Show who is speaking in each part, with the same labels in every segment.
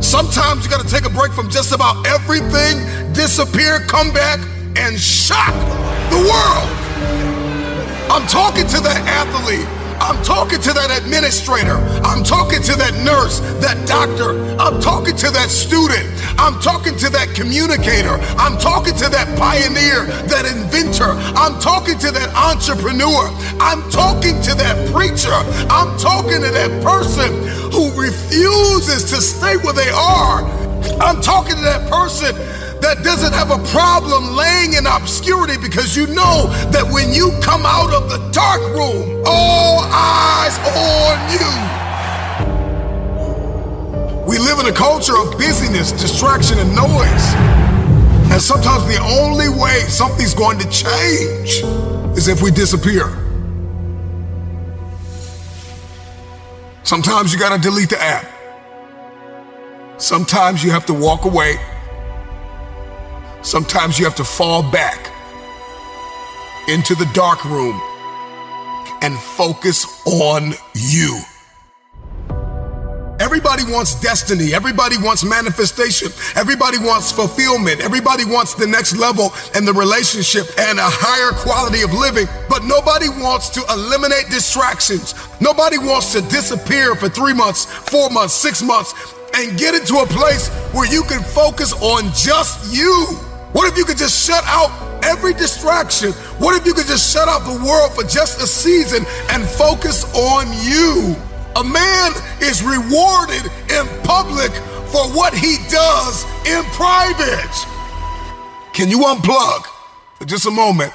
Speaker 1: Sometimes you got to take a break from just about everything, disappear, come back, and shock the world. I'm talking to that athlete. I'm talking to that administrator. I'm talking to that nurse, that doctor. I'm talking to that student. I'm talking to that communicator. I'm talking to that pioneer, that inventor. I'm talking to that entrepreneur. I'm talking to that preacher. I'm talking to that person who refuses to stay where they are. I'm talking to that person that doesn't have a problem laying in obscurity because you know that when you come out of the dark room, all eyes on you. We live in a culture of busyness, distraction, and noise. And sometimes the only way something's going to change is if we disappear. Sometimes you got to delete the app. Sometimes you have to walk away. Sometimes you have to fall back into the dark room and focus on you. Everybody wants destiny. Everybody wants manifestation. Everybody wants fulfillment. Everybody wants the next level and the relationship and a higher quality of living. But nobody wants to eliminate distractions. Nobody wants to disappear for three months, four months, six months, and get into a place where you can focus on just you. What if you could just shut out every distraction? What if you could just shut out the world for just a season and focus on you? A man is rewarded in public for what he does in private. Can you unplug for just a moment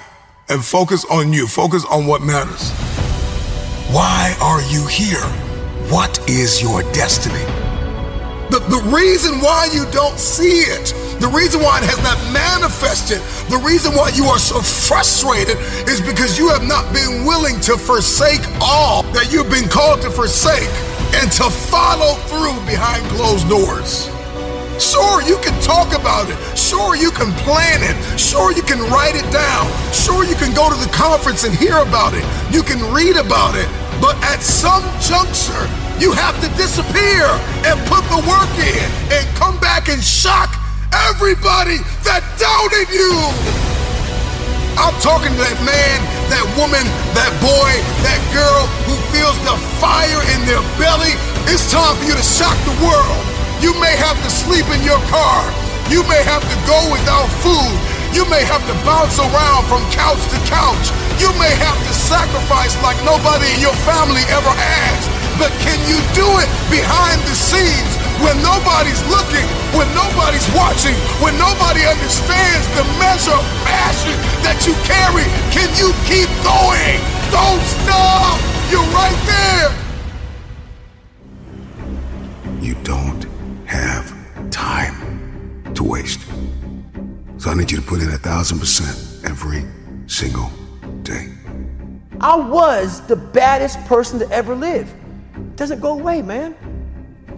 Speaker 1: and focus on you? Focus on what matters. Why are you here? What is your destiny? The, the reason why you don't see it, the reason why it has not manifested, the reason why you are so frustrated is because you have not been willing to forsake all that you've been called to forsake and to follow through behind closed doors. Sure, you can talk about it. Sure, you can plan it. Sure, you can write it down. Sure, you can go to the conference and hear about it. You can read about it. But at some juncture, you have to disappear and put the work in and everybody that doubted you. I'm talking to that man, that woman, that boy, that girl who feels the fire in their belly. It's time for you to shock the world. You may have to sleep in your car. You may have to go without food. You may have to bounce around from couch to couch. You may have to sacrifice like nobody in your family ever has. But can you do it behind the scenes when nobody's looking, when nobody's watching, when nobody understands the measure of passion that you carry? Can you keep going? Don't stop! You're right there!
Speaker 2: You don't have time to waste. So I need you to put in a thousand percent every single day.
Speaker 3: I was the baddest person to ever live. It doesn't go away, man.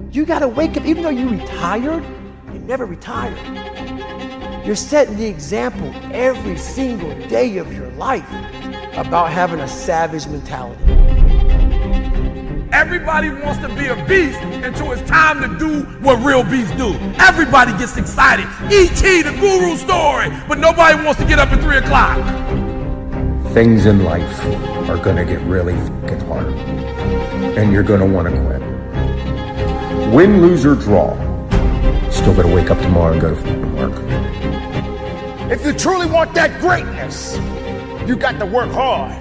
Speaker 3: You gotta wake up, even though you retired, you never retired. You're setting the example every single day of your life about having a savage mentality.
Speaker 4: Everybody wants to be a beast until it's time to do what real beasts do. Everybody gets excited. E.T., the guru story, but nobody wants to get up at 3 o'clock.
Speaker 5: Things in life are gonna get really fucking hard. And you're gonna wanna quit. Win, lose, or draw. Still gotta wake up tomorrow and go to work.
Speaker 6: If you truly want that greatness, you got to work hard.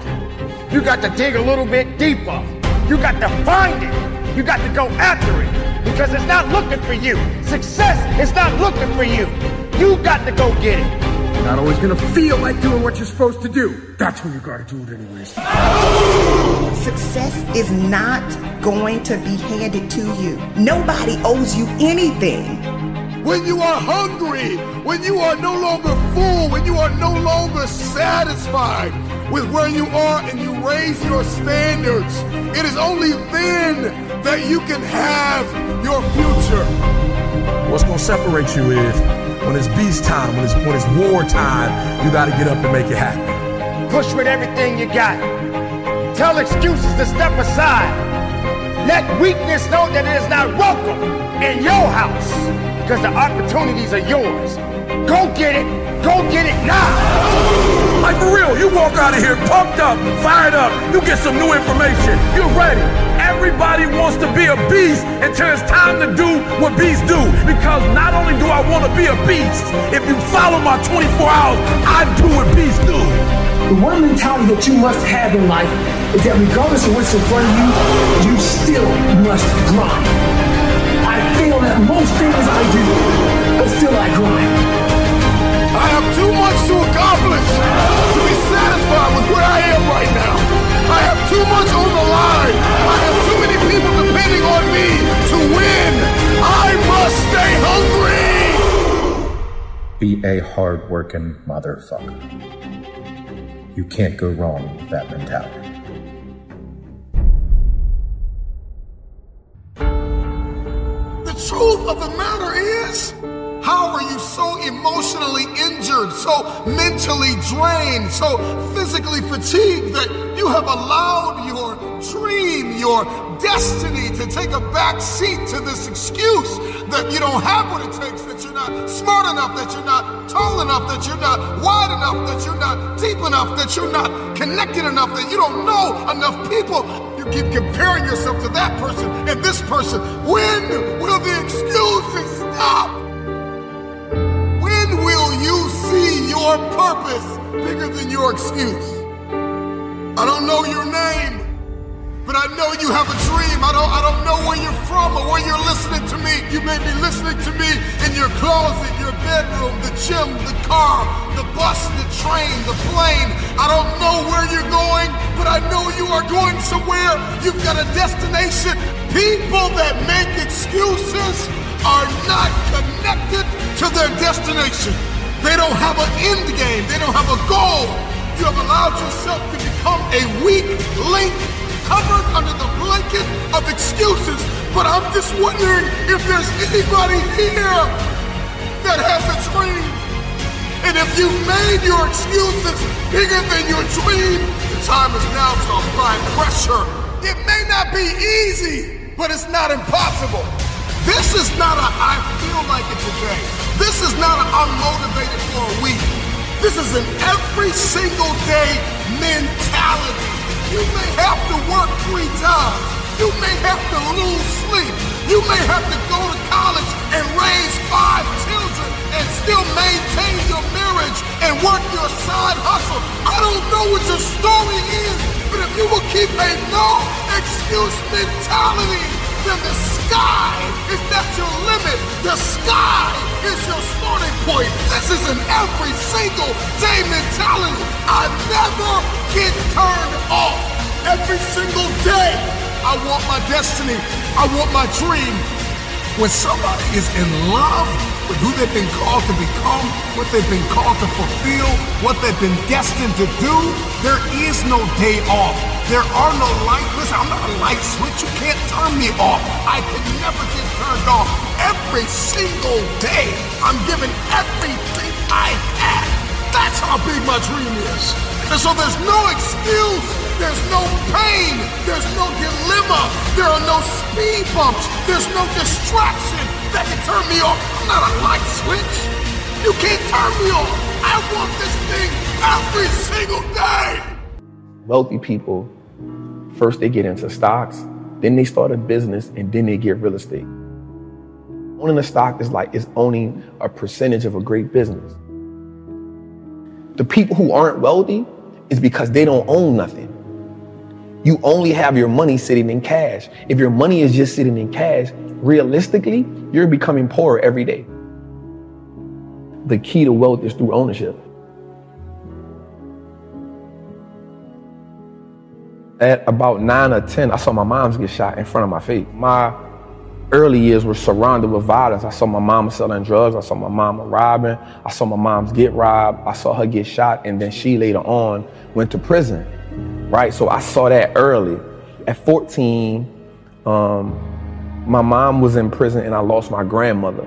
Speaker 6: You got to dig a little bit deeper. You got to find it. You got to go after it because it's not looking for you. Success is not looking for you. You got to go get it.
Speaker 7: Not always gonna feel like doing what you're supposed to do. That's when you gotta do it anyways.
Speaker 8: Success is not going to be handed to you. Nobody owes you anything.
Speaker 1: When you are hungry, when you are no longer full, when you are no longer satisfied with where you are and you raise your standards, it is only then that you can have your future.
Speaker 4: What's gonna separate you is when it's beast time, when it's when it's war time, you gotta get up and make it happen.
Speaker 6: Push with everything you got. Tell excuses to step aside. Let weakness know that it is not welcome in your house because the opportunities are yours. Go get it. Go get it now.
Speaker 4: Like for real, you walk out of here pumped up, fired up, you get some new information, you're ready. Everybody wants to be a beast until it's time to do what beasts do. Because not only do I want to be a beast, if you follow my 24 hours, I do what beasts do.
Speaker 7: The one mentality that you must have in life is that regardless of what's in front of you, you still must grind. I fail at most things I do, but still I grind.
Speaker 1: I have too much to accomplish to be satisfied with where I am right now. I have too much on the line. I have too many people depending on me to win. I must stay hungry.
Speaker 5: Be a hard-working motherfucker. You can't go wrong with that mentality.
Speaker 1: The truth of the matter is, how are you so emotionally injured, so mentally drained, so physically fatigued that you have allowed your dream, your destiny to take a back seat to this excuse that you don't have what it takes, that you're not smart enough, that you're not tall enough, that you're not wide enough, that you're not deep enough, that you're not connected enough, that you don't know enough people. You keep comparing yourself to that person and this person. When will the excuses stop? When will you see your purpose bigger than your excuse? I don't know your name, I know you have a dream. I don't I don't know where you're from or where you're listening to me. You may be listening to me in your closet, your bedroom, the gym, the car, the bus, the train, the plane. I don't know where you're going, but I know you are going somewhere. You've got a destination. People that make excuses are not connected to their destination. They don't have an end game. They don't have a goal. You have allowed yourself to become a weak link covered under the blanket of excuses. But I'm just wondering if there's anybody here that has a dream. And if you've made your excuses bigger than your dream, the time is now to apply pressure. It may not be easy, but it's not impossible. This is not a I feel like it today. This is not a I'm motivated for a week. This is an every single day mentality. You may have to work three times. You may have to lose sleep. You may have to go to college and raise five children and still maintain your marriage and work your side hustle. I don't know what your story is, but if you will keep a no excuse mentality, then the sky is not your limit. The sky is your starting point. This is an every single day mentality. I never get turned off. Every single day, I want my destiny. I want my dream. When somebody is in love with who they've been called to become, what they've been called to fulfill, what they've been destined to do, there is no day off. There are no light. Listen, I'm not a light switch. You can't turn me off. I can never get turned off. Every single day, I'm giving everything I have. That's how big my dream is. And so there's no excuse. There's no pain. There's no dilemma. There are no speed bumps. There's no distraction that can turn me off. I'm not a light switch. You can't turn me off. I want this thing every single day.
Speaker 5: Wealthy people, first they get into stocks, then they start a business, and then they get real estate. Owning a stock is like is owning a percentage of a great business. The people who aren't wealthy is because they don't own nothing. You only have your money sitting in cash. If your money is just sitting in cash, realistically, you're becoming poorer every day. The key to wealth is through ownership. At about nine or 10, I saw my moms get shot in front of my face. My early years were surrounded with violence. I saw my mama selling drugs. I saw my mama robbing. I saw my moms get robbed. I saw her get shot. And then she later on went to prison. Right? So I saw that early. At 14, um, my mom was in prison and I lost my grandmother,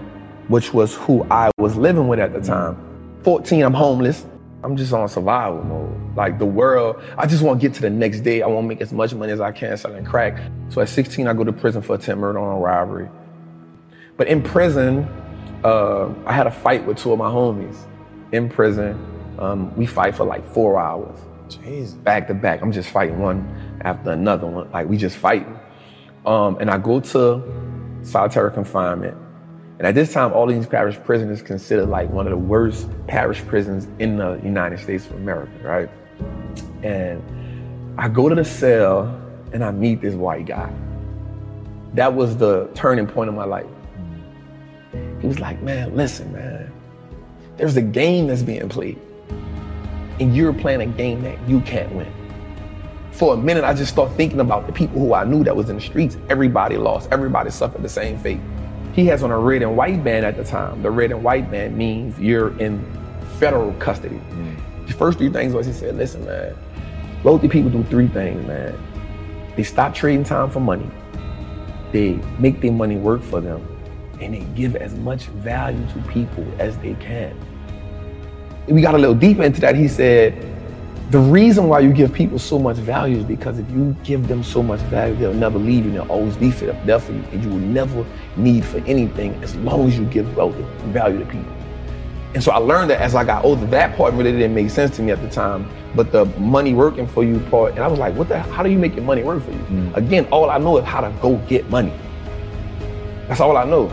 Speaker 5: which was who I was living with at the time. 14, I'm homeless. I'm just on survival mode. Like the world, I just want to get to the next day. I want to make as much money as I can selling crack. So at 16, I go to prison for attempt murder on robbery. But in prison, uh, I had a fight with two of my homies. In prison, um, we fight for like four hours.
Speaker 3: Jeez.
Speaker 5: Back to back. I'm just fighting one after another one. Like we just fighting. Um, and I go to solitary confinement. And at this time, all these parish prisons is considered like one of the worst parish prisons in the United States of America, right? And I go to the cell and I meet this white guy. That was the turning point of my life. He was like, man, listen, man, there's a game that's being played. And you're playing a game that you can't win. For a minute, I just started thinking about the people who I knew that was in the streets. Everybody lost, everybody suffered the same fate. He has on a red and white band at the time. The red and white band means you're in federal custody. The first three things was he said, listen, man, wealthy people do three things, man. They stop trading time for money. They make their money work for them. And they give as much value to people as they can. And we got a little deeper into that. He said, the reason why you give people so much value is because if you give them so much value, they'll never leave you. They'll always be for there for you. And you will never need for anything as long as you give value to people. And so I learned that as I got older. That part really didn't make sense to me at the time. But the money working for you part, and I was like, what the hell? how do you make your money work for you? Mm. Again, all I know is how to go get money. That's all I know.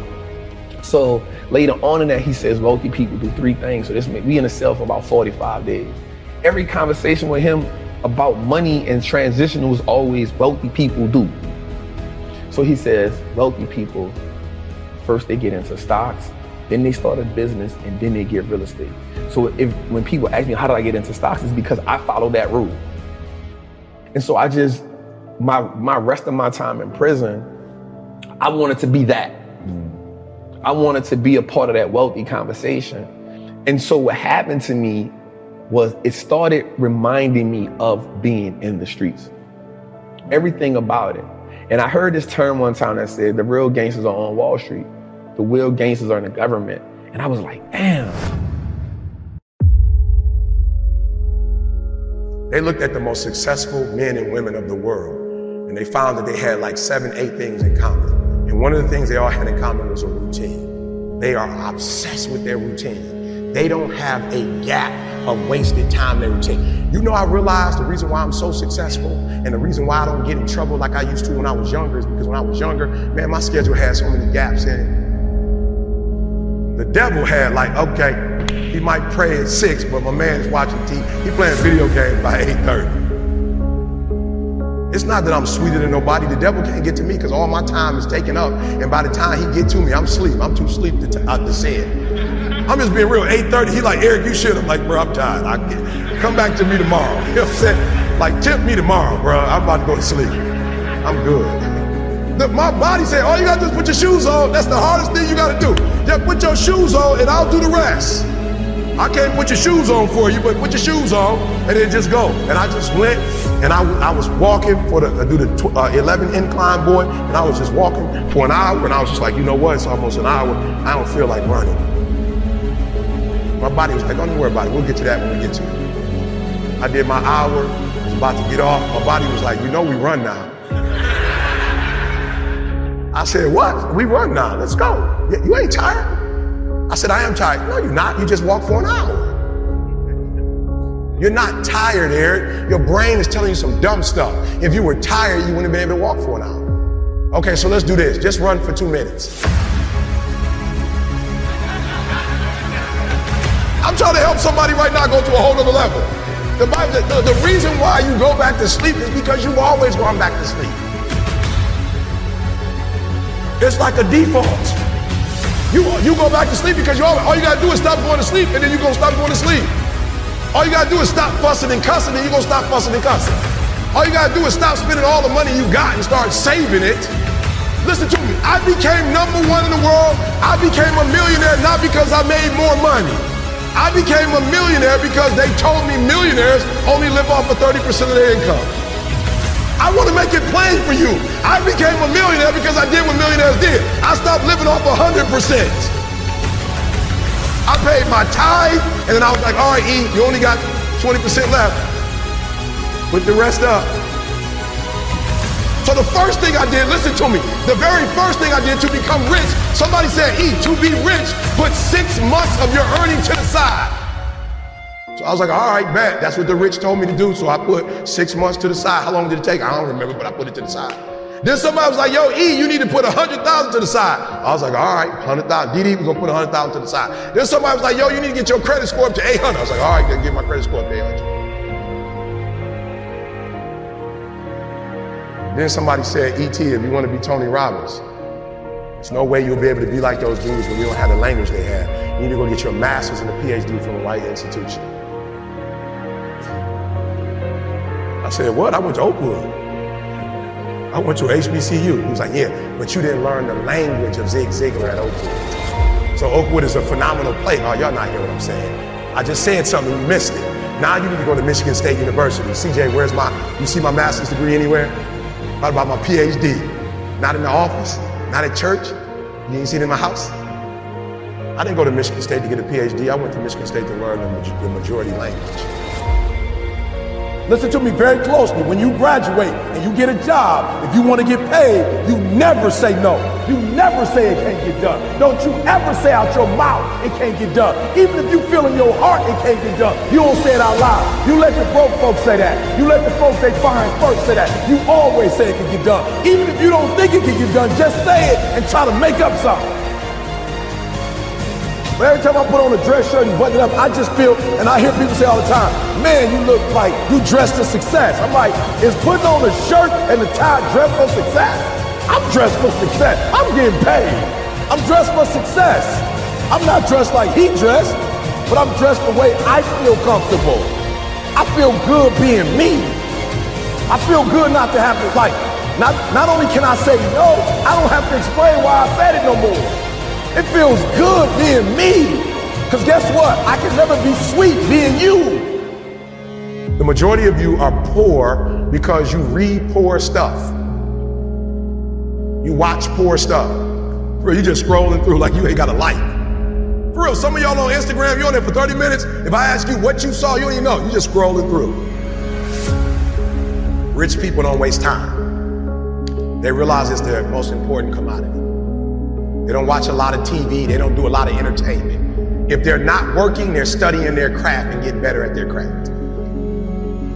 Speaker 5: So later on in that, he says wealthy people do three things. So this we in a cell for about 45 days. Every conversation with him about money and transition was always wealthy people do. So he says wealthy people, first they get into stocks, then they start a business, and then they get real estate. So if when people ask me how did I get into stocks, it's because I follow that rule. And so I just my my rest of my time in prison, I wanted to be that. I wanted to be a part of that wealthy conversation. And so what happened to me was it started reminding me of being in the streets. Everything about it. And I heard this term one time that said the real gangsters are on Wall Street. The real gangsters are in the government. And I was like, damn.
Speaker 1: They looked at the most successful men and women of the world, and they found that they had like seven, eight things in common. And one of the things they all had in common was a routine. They are obsessed with their routine. They don't have a gap of wasted time their routine. You know, I realized the reason why I'm so successful and the reason why I don't get in trouble like I used to when I was younger is because when I was younger, man, my schedule had so many gaps in it. The devil had like, okay, he might pray at six, but my man is watching TV. He playing video games by 8:30. It's not that I'm sweeter than nobody. The devil can't get to me because all my time is taken up. And by the time he get to me, I'm asleep. I'm too asleep to, t- uh, to it. I'm just being real. 8:30, he like, Eric, you should. I'm like, bro, I'm tired. I get, come back to me tomorrow. You know what I'm saying? Like, tip me tomorrow, bro. I'm about to go to sleep. I'm good.
Speaker 4: The, my body said, all you gotta do is put your shoes on. That's the hardest thing you gotta do. Just put your shoes on and I'll do the rest. I can't put your shoes on for you, but put your shoes on and then just go. And I just went and I, I was walking for the, I do the tw- uh, 11 incline boy, and I was just walking for an hour and I was just like, you know what? It's almost an hour. I don't feel like running. My body was like, don't worry about it. We'll get to that when we get to it. I did my hour, was about to get off. My body was like, you know we run now. I said, what? We run now. Let's go. You, you ain't tired? I said, I am tired. No, you're not. You just walked for an hour. You're not tired, Eric. Your brain is telling you some dumb stuff. If you were tired, you wouldn't have been able to walk for an hour. Okay, so let's do this. Just run for two minutes. I'm trying to help somebody right now go to a whole other level. The, Bible, the, the reason why you go back to sleep is because you've always gone back to sleep. It's like a default. You, you go back to sleep because you always, all you gotta do is stop going to sleep and then you're gonna stop going to sleep. All you gotta do is stop fussing and cussing and you're gonna stop fussing and cussing. All you gotta do is stop spending all the money you got and start saving it. Listen to me, I became number one in the world. I became a millionaire not because I made more money. I became a millionaire because they told me millionaires only live off of 30% of their income. I want to make it plain for you. I became a millionaire because I did what millionaires did. I stopped living off 100%. I paid my tithe, and then I was like, all right, E, you only got 20% left. Put the rest up. So the first thing I did, listen to me, the very first thing I did to become rich, somebody said, E, to be rich, put six months of your earning to the side. So I was like, all right, bet. That's what the rich told me to do. So I put six months to the side. How long did it take? I don't remember, but I put it to the side. Then somebody was like, yo, E, you need to put a hundred thousand to the side. I was like, all right, hundred thousand. DD, we're gonna put a hundred thousand to the side. Then somebody was like, yo, you need to get your credit score up to 800. I was like, all right, then get my credit score up to 800. Then somebody said, ET, if you want to be Tony Robbins, there's no way you'll be able to be like those dudes when you don't have the language they have. You need to go get your master's and a PhD from a white institution. I said, what? I went to Oakwood. I went to HBCU. He was like, yeah, but you didn't learn the language of Zig Ziglar at Oakwood. So Oakwood is a phenomenal place. Oh, y'all not hear what I'm saying. I just said something, you missed it. Now you need to go to Michigan State University. CJ, where's my, you see my master's degree anywhere? What about my PhD? Not in the office, not at church. You ain't seen it in my house? I didn't go to Michigan State to get a PhD. I went to Michigan State to learn the, the majority language.
Speaker 9: Listen to me very closely. When you graduate and you get a job, if you want to get paid, you never say no. You never say it can't get done. Don't you ever say out your mouth it can't get done. Even if you feel in your heart it can't get done, you don't say it out loud. You let the broke folks say that. You let the folks they find first say that. You always say it can get done. Even if you don't think it can get done, just say it and try to make up something. But every time I put on a dress shirt and button it up, I just feel, and I hear people say all the time, man, you look like you dressed for success. I'm like, is putting on a shirt and a tie dress for success? I'm dressed for success. I'm getting paid. I'm dressed for success. I'm not dressed like he dressed, but I'm dressed the way I feel comfortable. I feel good being me. I feel good not to have to, like, not, not only can I say no, I don't have to explain why I said it no more. It feels good being me. Because guess what? I can never be sweet being you.
Speaker 4: The majority of you are poor because you read poor stuff. You watch poor stuff. Bro, you just scrolling through like you ain't got a life. For real, some of y'all on Instagram, you on there for 30 minutes. If I ask you what you saw, you don't even know. You just scrolling through. Rich people don't waste time. They realize it's their most important commodity. They don't watch a lot of TV. They don't do a lot of entertainment. If they're not working, they're studying their craft and getting better at their craft.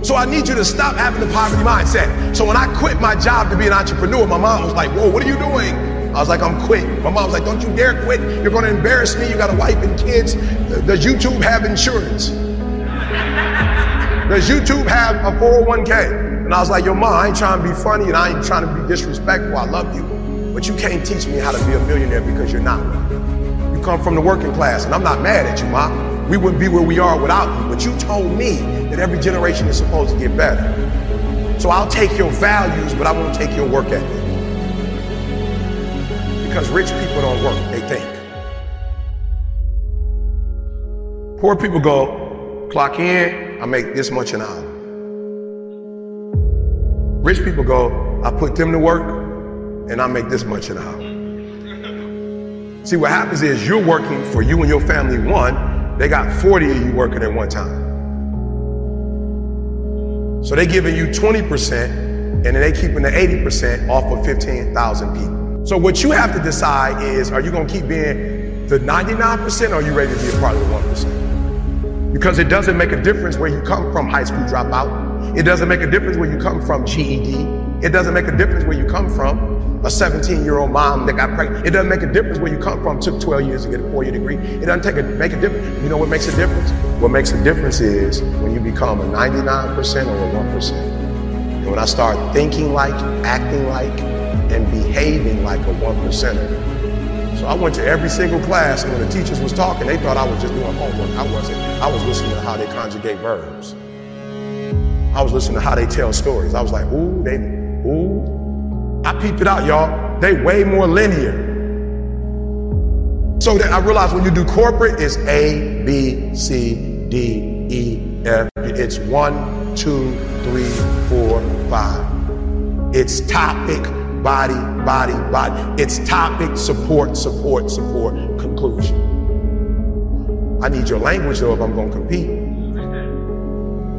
Speaker 4: So I need you to stop having the poverty mindset. So when I quit my job to be an entrepreneur, my mom was like, whoa, what are you doing? I was like, I'm quitting. My mom was like, don't you dare quit. You're going to embarrass me. You got a wife and kids. Does YouTube have insurance? Does YouTube have a 401k? And I was like, yo, mom, I ain't trying to be funny and I ain't trying to be disrespectful. I love you. But you can't teach me how to be a millionaire because you're not one. You come from the working class, and I'm not mad at you, Ma. We wouldn't be where we are without you. But you told me that every generation is supposed to get better. So I'll take your values, but I won't take your work ethic. Because rich people don't work, they think. Poor people go, clock in, I make this much an hour. Rich people go, I put them to work and I make this much an hour. See, what happens is you're working for you and your family one, they got 40 of you working at one time. So they giving you 20% and then they keeping the 80% off of 15,000 people. So what you have to decide is, are you gonna keep being the 99% or are you ready to be a part of the 1%? Because it doesn't make a difference where you come from high school dropout. It doesn't make a difference where you come from GED. It doesn't make a difference where you come from a 17 year old mom that got pregnant. It doesn't make a difference where you come from, took 12 years to get a four year degree. It doesn't take a, make a difference. You know what makes a difference? What makes a difference is when you become a 99% or a 1%. And when I start thinking like, acting like, and behaving like a one. So I went to every single class, and when the teachers was talking, they thought I was just doing homework. I wasn't. I was listening to how they conjugate verbs. I was listening to how they tell stories. I was like, ooh, they, ooh. I peeped it out, y'all. They way more linear. So that I realized when you do corporate, it's A, B, C, D, E, F. It's one, two, three, four, five. It's topic, body, body, body. It's topic, support, support, support, conclusion. I need your language though if I'm gonna compete.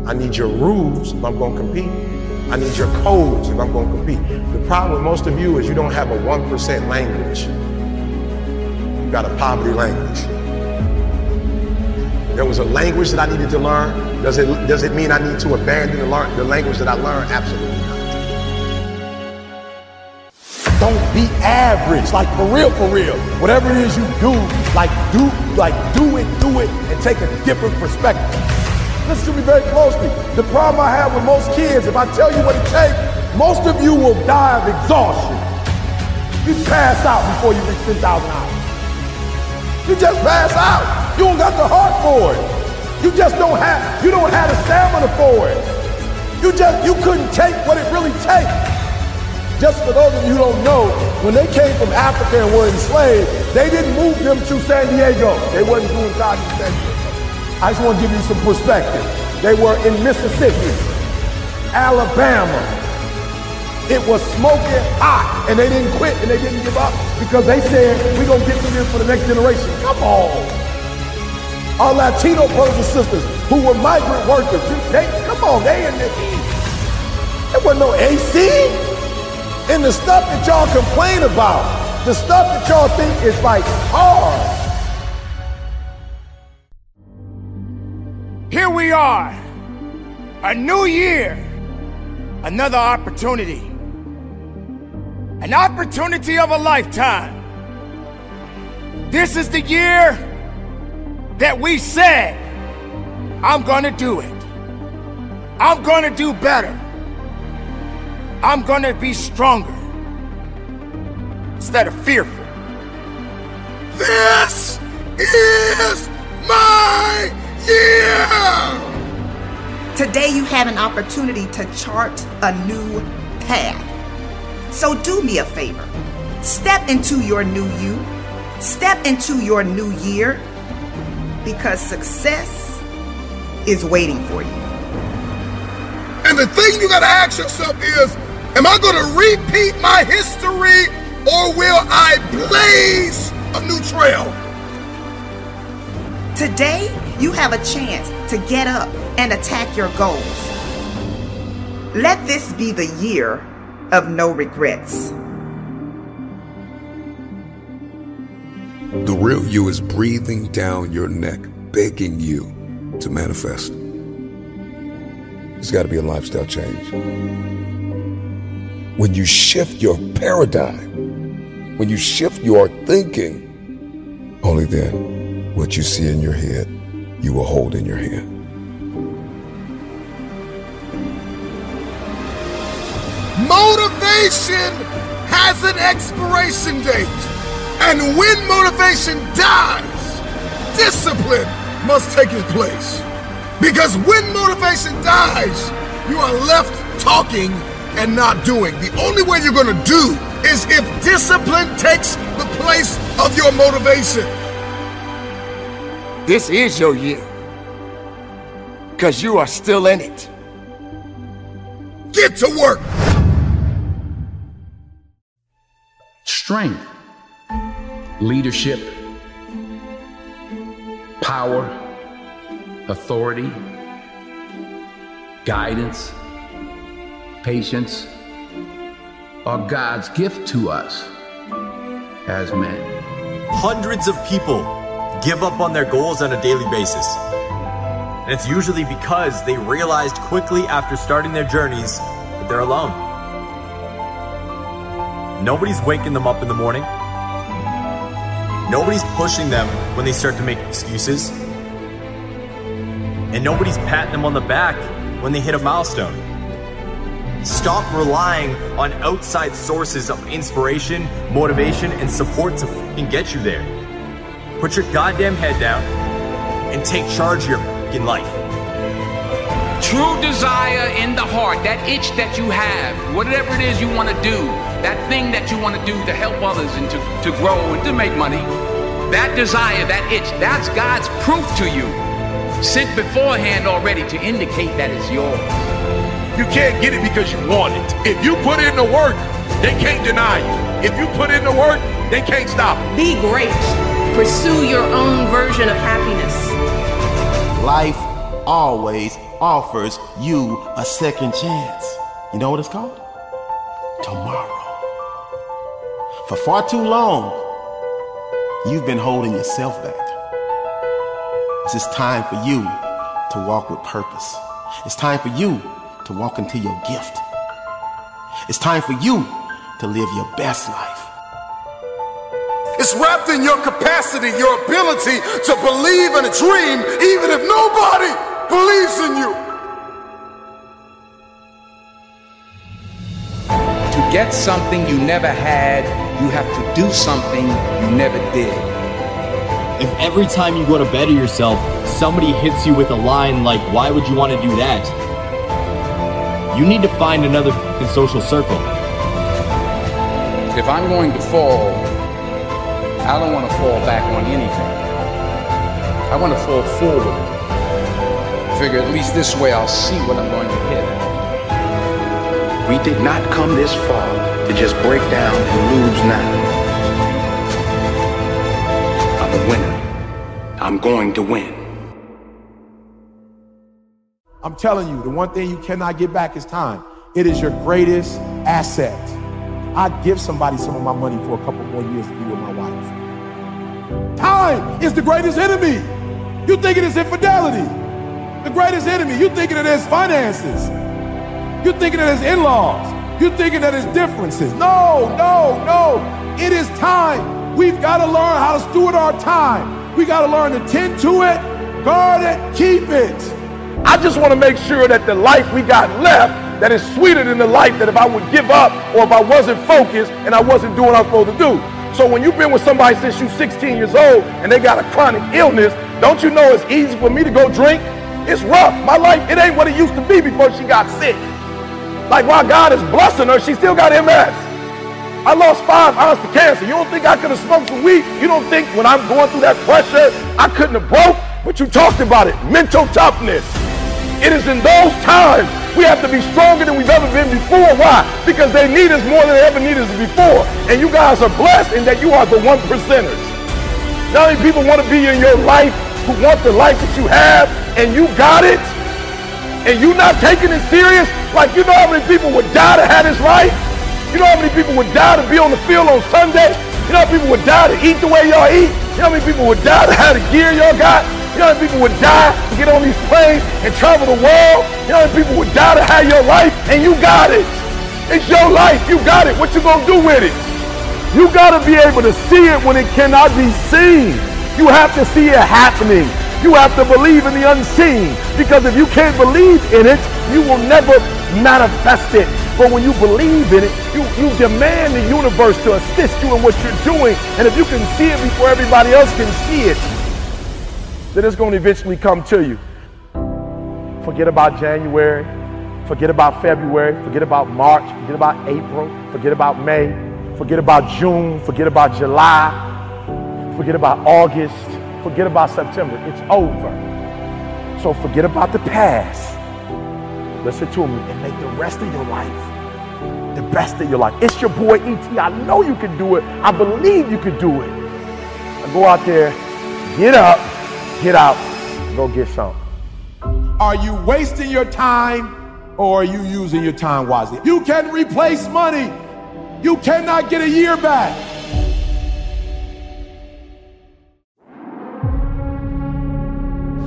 Speaker 4: I need your rules if I'm going to compete. I need your codes if I'm going to compete. The problem with most of you is you don't have a 1% language. You got a poverty language. There was a language that I needed to learn. Does it, does it mean I need to abandon the, learn, the language that I learned? Absolutely not.
Speaker 6: Don't be average, like for real, for real. Whatever it is you do, like do, like do it, do it, and take a different perspective. Listen to me very closely. The problem I have with most kids, if I tell you what it takes, most of you will die of exhaustion. You pass out before you reach 10,000 hours. You just pass out. You don't got the heart for it. You just don't have, you don't have the stamina for it. You just, you couldn't take what it really takes. Just for those of you who don't know, when they came from Africa and were enslaved, they didn't move them to San Diego. They wasn't doing God in San Diego. I just want to give you some perspective. They were in Mississippi, Alabama. It was smoking hot, and they didn't quit and they didn't give up because they said, we're going to get them in for the next generation. Come on. Our Latino brothers and sisters who were migrant workers, they, come on, they in the heat. There wasn't no AC. And the stuff that y'all complain about, the stuff that y'all think is like hard, Here we are, a new year, another opportunity, an opportunity of a lifetime. This is the year that we said, I'm gonna do it. I'm gonna do better. I'm gonna be stronger instead of fearful.
Speaker 1: This is my yeah!
Speaker 10: Today you have an opportunity to chart a new path. So do me a favor. Step into your new you. Step into your new year because success is waiting for you.
Speaker 1: And the thing you got to ask yourself is Am I going to repeat my history or will I blaze a new trail?
Speaker 10: Today, you have a chance to get up and attack your goals. Let this be the year of no regrets.
Speaker 11: The real you is breathing down your neck, begging you to manifest. It's got to be a lifestyle change. When you shift your paradigm, when you shift your thinking, only then what you see in your head you will hold in your hand.
Speaker 1: Motivation has an expiration date. And when motivation dies, discipline must take its place. Because when motivation dies, you are left talking and not doing. The only way you're going to do is if discipline takes the place of your motivation.
Speaker 6: This is your year. Because you are still in it.
Speaker 1: Get to work.
Speaker 12: Strength, leadership, power, authority, guidance, patience are God's gift to us as men.
Speaker 13: Hundreds of people give up on their goals on a daily basis. And it's usually because they realized quickly after starting their journeys that they're alone. Nobody's waking them up in the morning. Nobody's pushing them when they start to make excuses. And nobody's patting them on the back when they hit a milestone. Stop relying on outside sources of inspiration, motivation, and support to get you there. Put your goddamn head down and take charge of your fucking life.
Speaker 12: True desire in the heart, that itch that you have, whatever it is you want to do, that thing that you want to do to help others and to, to grow and to make money, that desire, that itch, that's God's proof to you. Sent beforehand already to indicate that it's yours.
Speaker 4: You can't get it because you want it. If you put in the work, they can't deny you. If you put in the work, they can't stop.
Speaker 14: Be great. Pursue your own version of happiness.
Speaker 15: Life always offers you a second chance. You know what it's called? Tomorrow. For far too long, you've been holding yourself back. It's just time for you to walk with purpose. It's time for you to walk into your gift. It's time for you to live your best life.
Speaker 1: It's wrapped in your capacity, your ability to believe in a dream, even if nobody believes in you.
Speaker 12: To get something you never had, you have to do something you never did.
Speaker 16: If every time you go to better yourself, somebody hits you with a line like, why would you want to do that? You need to find another f***ing social circle.
Speaker 12: If I'm going to fall, I don't want to fall back on anything. I want to fall forward. Figure at least this way I'll see what I'm going to hit.
Speaker 17: We did not come this far to just break down and lose now. I'm a winner. I'm going to win.
Speaker 6: I'm telling you, the one thing you cannot get back is time. It is your greatest asset. I'd give somebody some of my money for a couple more years to be with my wife. Time is the greatest enemy. You thinking it's infidelity. The greatest enemy. You thinking it is finances. You thinking it is in-laws. You thinking that it's differences. No, no, no. It is time. We've got to learn how to steward our time. We got to learn to tend to it, guard it, keep it.
Speaker 4: I just want to make sure that the life we got left that is sweeter than the life that if I would give up or if I wasn't focused and I wasn't doing what I'm supposed to do. So when you've been with somebody since you're 16 years old and they got a chronic illness, don't you know it's easy for me to go drink? It's rough. My life, it ain't what it used to be before she got sick. Like while God is blessing her, she still got MS. I lost five ounces to cancer. You don't think I could have smoked some weed? You don't think when I'm going through that pressure, I couldn't have broke? But you talked about it. Mental toughness. It is in those times we have to be stronger than we've ever been before. Why? Because they need us more than they ever needed us before. And you guys are blessed in that you are the one percenters. Not many people want to be in your life who want the life that you have and you got it and you not taking it serious. Like you know how many people would die to have this life? You know how many people would die to be on the field on Sunday? You know how many people would die to eat the way y'all eat? You know how many people would die to have the gear y'all got? You know people would die to get on these planes and travel the world? You know people would die to have your life? And you got it. It's your life. You got it. What you gonna do with it? You gotta be able to see it when it cannot be seen. You have to see it happening. You have to believe in the unseen. Because if you can't believe in it, you will never manifest it. But when you believe in it, you, you demand the universe to assist you in what you're doing. And if you can see it before everybody else can see it, then it's going to eventually come to you. Forget about January. Forget about February. Forget about March. Forget about April. Forget about May.
Speaker 6: Forget about June. Forget about July. Forget about August. Forget about September. It's over. So forget about the past. Listen to me and make the rest of your life the best of your life. It's your boy ET. I know you can do it. I believe you can do it. Now go out there, get up, get out, go get some.
Speaker 4: Are you wasting your time or are you using your time wisely? You can replace money. You cannot get a year back.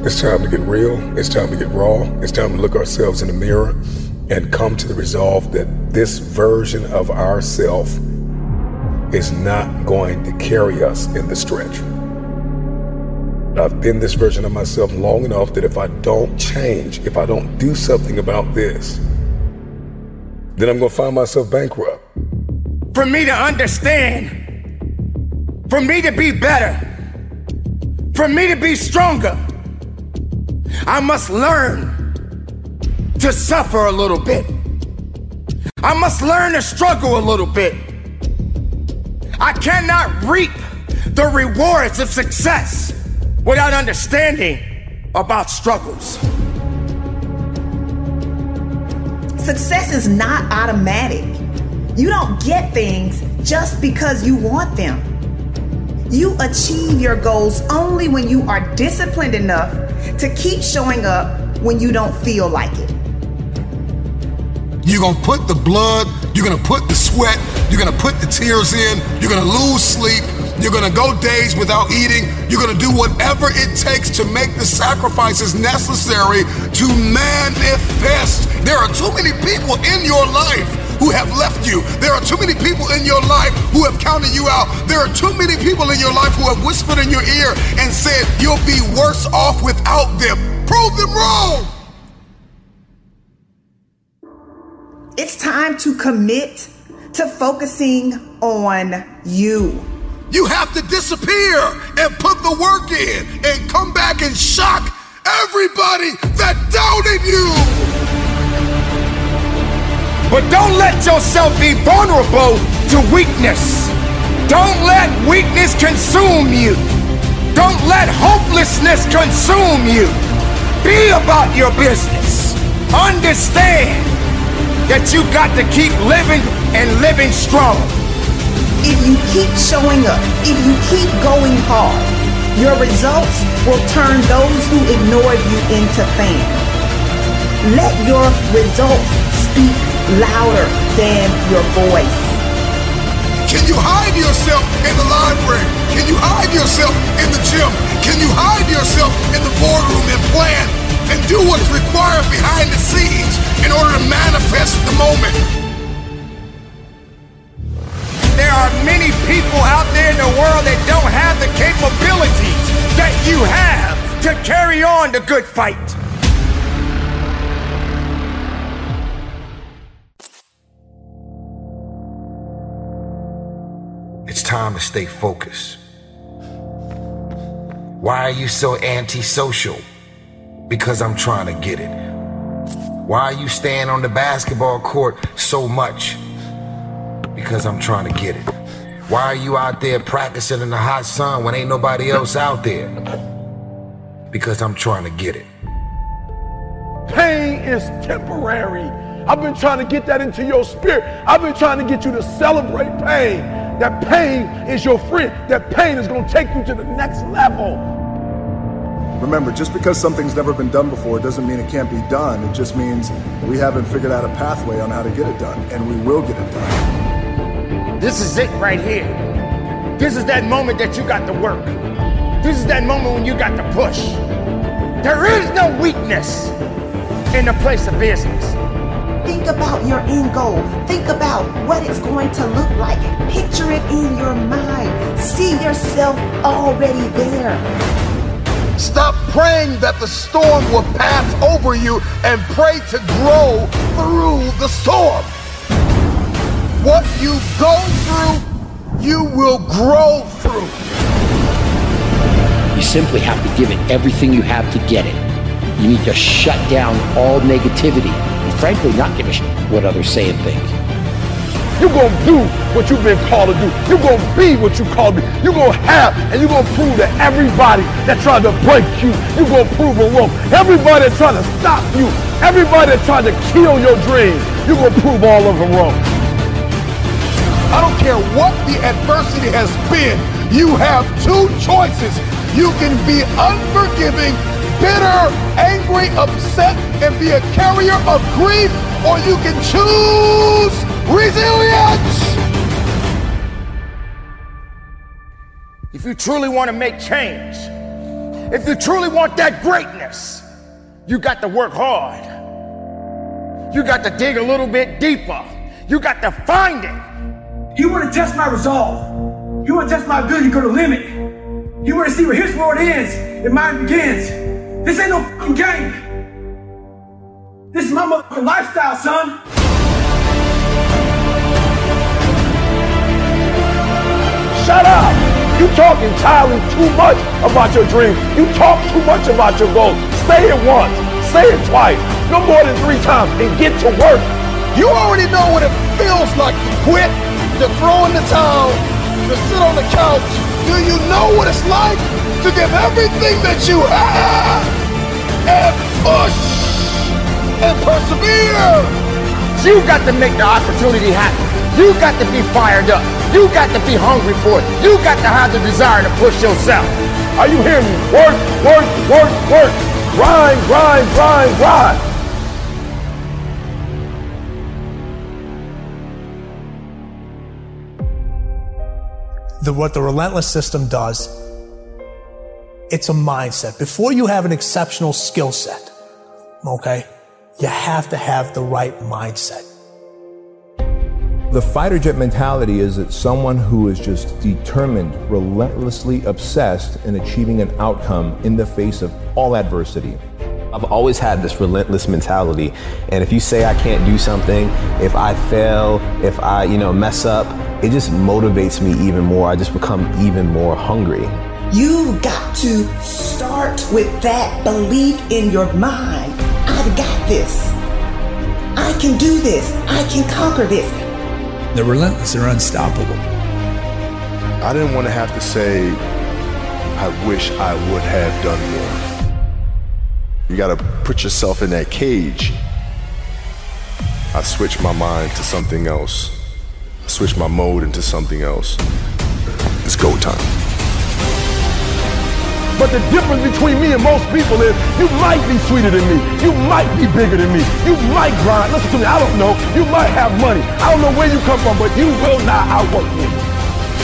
Speaker 18: It's time to get real. It's time to get raw. It's time to look ourselves in the mirror and come to the resolve that this version of ourself is not going to carry us in the stretch. I've been this version of myself long enough that if I don't change, if I don't do something about this, then I'm going to find myself bankrupt.
Speaker 6: For me to understand, for me to be better, for me to be stronger, I must learn to suffer a little bit. I must learn to struggle a little bit. I cannot reap the rewards of success without understanding about struggles.
Speaker 10: Success is not automatic. You don't get things just because you want them. You achieve your goals only when you are disciplined enough to keep showing up when you don't feel like it.
Speaker 1: You're gonna put the blood, you're gonna put the sweat, you're gonna put the tears in, you're gonna lose sleep, you're gonna go days without eating, you're gonna do whatever it takes to make the sacrifices necessary to manifest. There are too many people in your life who have left you. There are too many people in your life who have counted you out. There are too many people in your life who have whispered in your ear and said, You'll be worse off without them. Prove them wrong.
Speaker 10: It's time to commit to focusing on you.
Speaker 1: You have to disappear and put the work in and come back and shock everybody that doubted you.
Speaker 6: But don't let yourself be vulnerable to weakness. Don't let weakness consume you. Don't let hopelessness consume you. Be about your business. Understand that you got to keep living and living strong.
Speaker 10: If you keep showing up, if you keep going hard, your results will turn those who ignored you into fans. Let your results speak louder than your voice.
Speaker 1: Can you hide yourself in the library? Can you hide yourself in the gym? Can you hide yourself in the boardroom and plan and do what's required behind the scenes in order to manifest the moment.
Speaker 6: There are many people out there in the world that don't have the capabilities that you have to carry on the good fight.
Speaker 19: It's time to stay focused. Why are you so antisocial? Because I'm trying to get it. Why are you staying on the basketball court so much? Because I'm trying to get it. Why are you out there practicing in the hot sun when ain't nobody else out there? Because I'm trying to get it.
Speaker 4: Pain is temporary. I've been trying to get that into your spirit. I've been trying to get you to celebrate pain. That pain is your friend. That pain is going to take you to the next level.
Speaker 20: Remember, just because something's never been done before doesn't mean it can't be done. It just means we haven't figured out a pathway on how to get it done, and we will get it done.
Speaker 6: This is it right here. This is that moment that you got to work. This is that moment when you got to push. There is no weakness in the place of business.
Speaker 10: Think about your end goal. Think about what it's going to look like. Picture it in your mind. See yourself already there.
Speaker 1: Stop praying that the storm will pass over you and pray to grow through the storm. What you go through, you will grow through.
Speaker 21: You simply have to give it everything you have to get it. You need to shut down all negativity and frankly not give a shit what others say and think.
Speaker 4: You're going to do what you've been called to do. You're going to be what you called to be. You're going to have, and you're going to prove to everybody that tried to break you, you're going to prove them wrong. Everybody that tried to stop you, everybody that tried to kill your dreams, you're going to prove all of them wrong.
Speaker 1: I don't care what the adversity has been, you have two choices. You can be unforgiving, bitter, angry, upset, and be a carrier of grief, or you can choose resilience.
Speaker 6: If you truly want to make change, if you truly want that greatness, you got to work hard. You got to dig a little bit deeper. You got to find it.
Speaker 7: You want to test my resolve. You want to test my ability to go to limit. You want to see where his world ends and mine begins. This ain't no fucking game. This is my motherfucking lifestyle, son.
Speaker 4: Shut up! You talking entirely too much about your dreams. You talk too much about your goals. Say it once. Say it twice. No more than three times and get to work.
Speaker 1: You already know what it feels like to quit, to throw in the towel, to sit on the couch. Do you know what it's like to give everything that you have and push and persevere?
Speaker 6: You got to make the opportunity happen. You got to be fired up. You got to be hungry for it. You got to have the desire to push yourself.
Speaker 4: Are you hearing me? Work, work, work, work. Grind, grind, grind, grind.
Speaker 22: The, what the relentless system does, it's a mindset. Before you have an exceptional skill set, okay, you have to have the right mindset.
Speaker 5: The fighter jet mentality is that someone who is just determined, relentlessly obsessed in achieving an outcome in the face of all adversity.
Speaker 23: I've always had this relentless mentality. And if you say I can't do something, if I fail, if I, you know, mess up, it just motivates me even more. I just become even more hungry.
Speaker 8: You've got to start with that belief in your mind. I've got this. I can do this. I can conquer this.
Speaker 24: The relentless are unstoppable.
Speaker 25: I didn't want to have to say, I wish I would have done more. You got to put yourself in that cage. I switched my mind to something else. I switched my mode into something else. It's go time.
Speaker 4: But the difference between me and most people is you might be sweeter than me. You might be bigger than me. You might grind. Listen to me, I don't know. You might have money. I don't know where you come from, but you will not outwork me.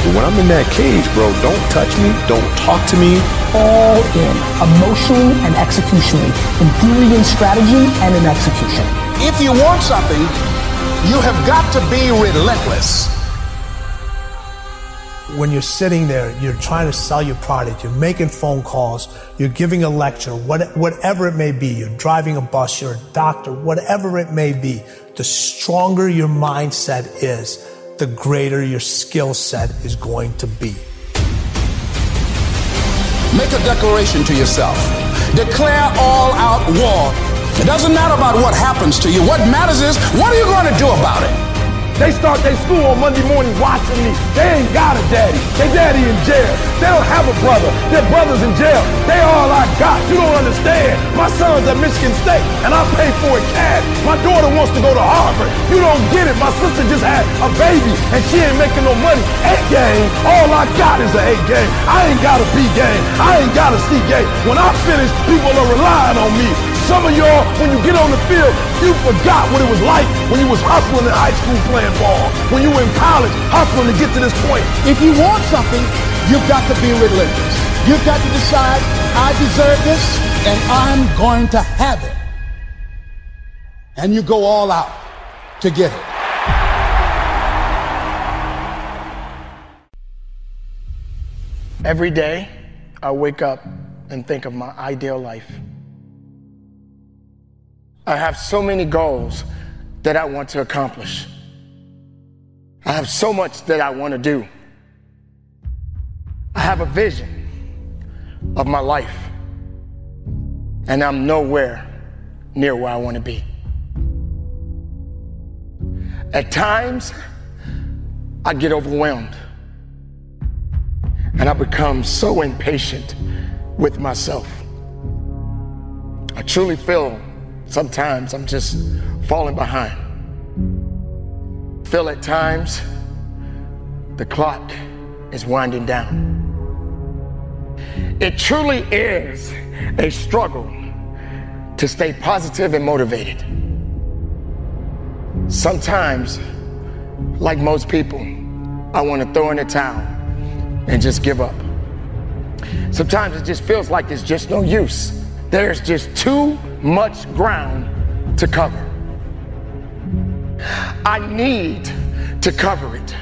Speaker 25: But when I'm in that cage, bro, don't touch me. Don't talk to me.
Speaker 7: All in, emotionally and executionally, in theory and strategy and in execution.
Speaker 6: If you want something, you have got to be relentless.
Speaker 22: When you're sitting there, you're trying to sell your product, you're making phone calls, you're giving a lecture, what, whatever it may be, you're driving a bus, you're a doctor, whatever it may be, the stronger your mindset is, the greater your skill set is going to be.
Speaker 6: Make a declaration to yourself. Declare all out war. It doesn't matter about what happens to you. What matters is, what are you going to do about it?
Speaker 4: They start their school on Monday morning watching me. They ain't got a daddy. Their daddy in jail. They don't have a brother. Their brother's in jail. They all I got. You don't understand. My son's at Michigan State, and I pay for it cash. My daughter wants to go to Harvard. You don't get it. My sister just had a baby, and she ain't making no money. A game. All I got is an A game. I ain't got a B game. I ain't got a C game. When I finish, people are relying on me. Some of y'all, when you get on the field, you forgot what it was like when you was hustling in high school playing ball, when you were in college hustling to get to this point.
Speaker 6: If you want something, you've got to be relentless. You've got to decide, I deserve this, and I'm going to have it. And you go all out to get it.
Speaker 3: Every day, I wake up and think of my ideal life. I have so many goals that I want to accomplish. I have so much that I want to do. I have a vision of my life, and I'm nowhere near where I want to be. At times,
Speaker 6: I get overwhelmed. And I become so impatient with myself. I truly feel sometimes I'm just falling behind. Feel at times the clock is winding down. It truly is a struggle to stay positive and motivated. Sometimes, like most people, I want to throw in the towel and just give up. Sometimes it just feels like there's just no use. There's just too much ground to cover. I need to cover it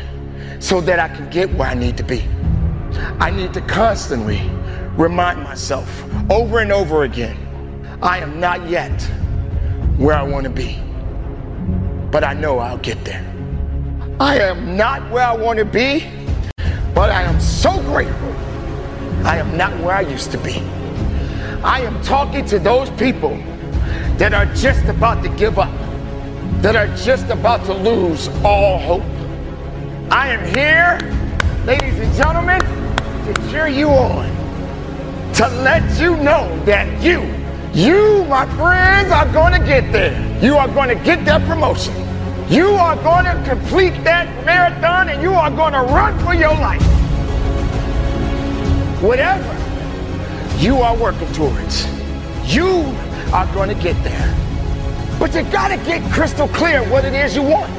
Speaker 6: so that I can get where I need to be. I need to constantly remind myself over and over again I am not yet where I want to be, but I know I'll get there. I am not where I want to be, but I am so grateful I am not where I used to be. I am talking to those people that are just about to give up, that are just about to lose all hope. I am here, ladies and gentlemen, to cheer you on, to let you know that you, you, my friends, are going to get there. You are going to get that promotion. You are going to complete that marathon and you are going to run for your life. Whatever you are working towards, you are going to get there. But you got to get crystal clear what it is you want.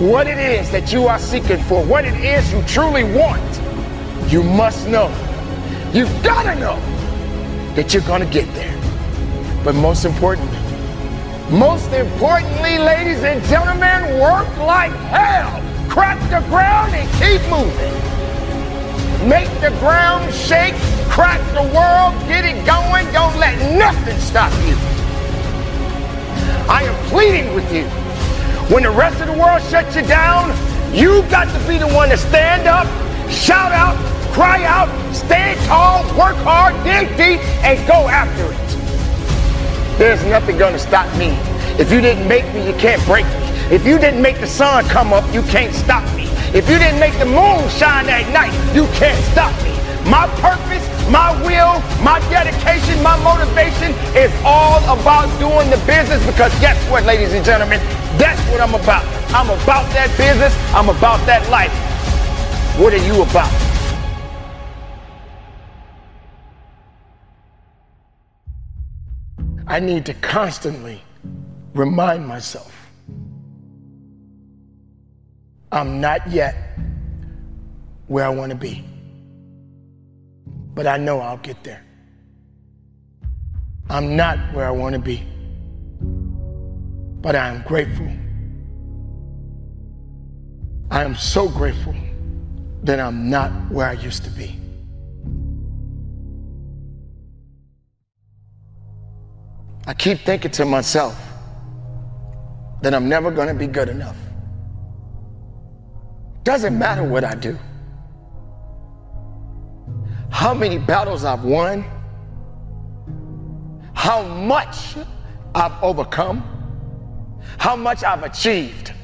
Speaker 6: What it is that you are seeking for, what it is you truly want. You must know. You've got to know that you're going to get there. But most importantly, most importantly, ladies and gentlemen, work like hell. Crack the ground and keep moving. Make the ground shake, crack the world, get it going. Don't let nothing stop you. I am pleading with you. When the rest of the world shuts you down, you got to be the one to stand up, shout out, cry out, stand tall, work hard, dig deep, and go after it. There's nothing gonna stop me. If you didn't make me, you can't break me. If you didn't make the sun come up, you can't stop me. If you didn't make the moon shine at night, you can't stop me. My purpose, my will, my dedication, my motivation is all about doing the business because guess what, ladies and gentlemen? That's what I'm about. I'm about that business. I'm about that life. What are you about? I need to constantly remind myself I'm not yet where I want to be, but I know I'll get there. I'm not where I want to be, but I am grateful. I am so grateful that I'm not where I used to be. I keep thinking to myself that I'm never going to be good enough. Doesn't matter what I do. How many battles I've won, how much I've overcome, how much I've achieved.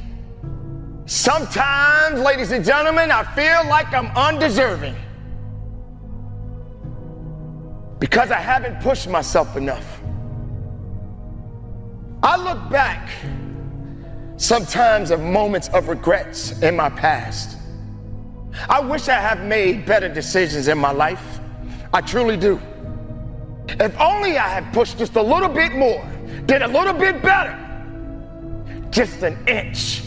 Speaker 6: Sometimes, ladies and gentlemen, I feel like I'm undeserving because I haven't pushed myself enough. I look back sometimes of moments of regrets in my past. I wish I have made better decisions in my life. I truly do. If only I had pushed just a little bit more, did a little bit better, just an inch,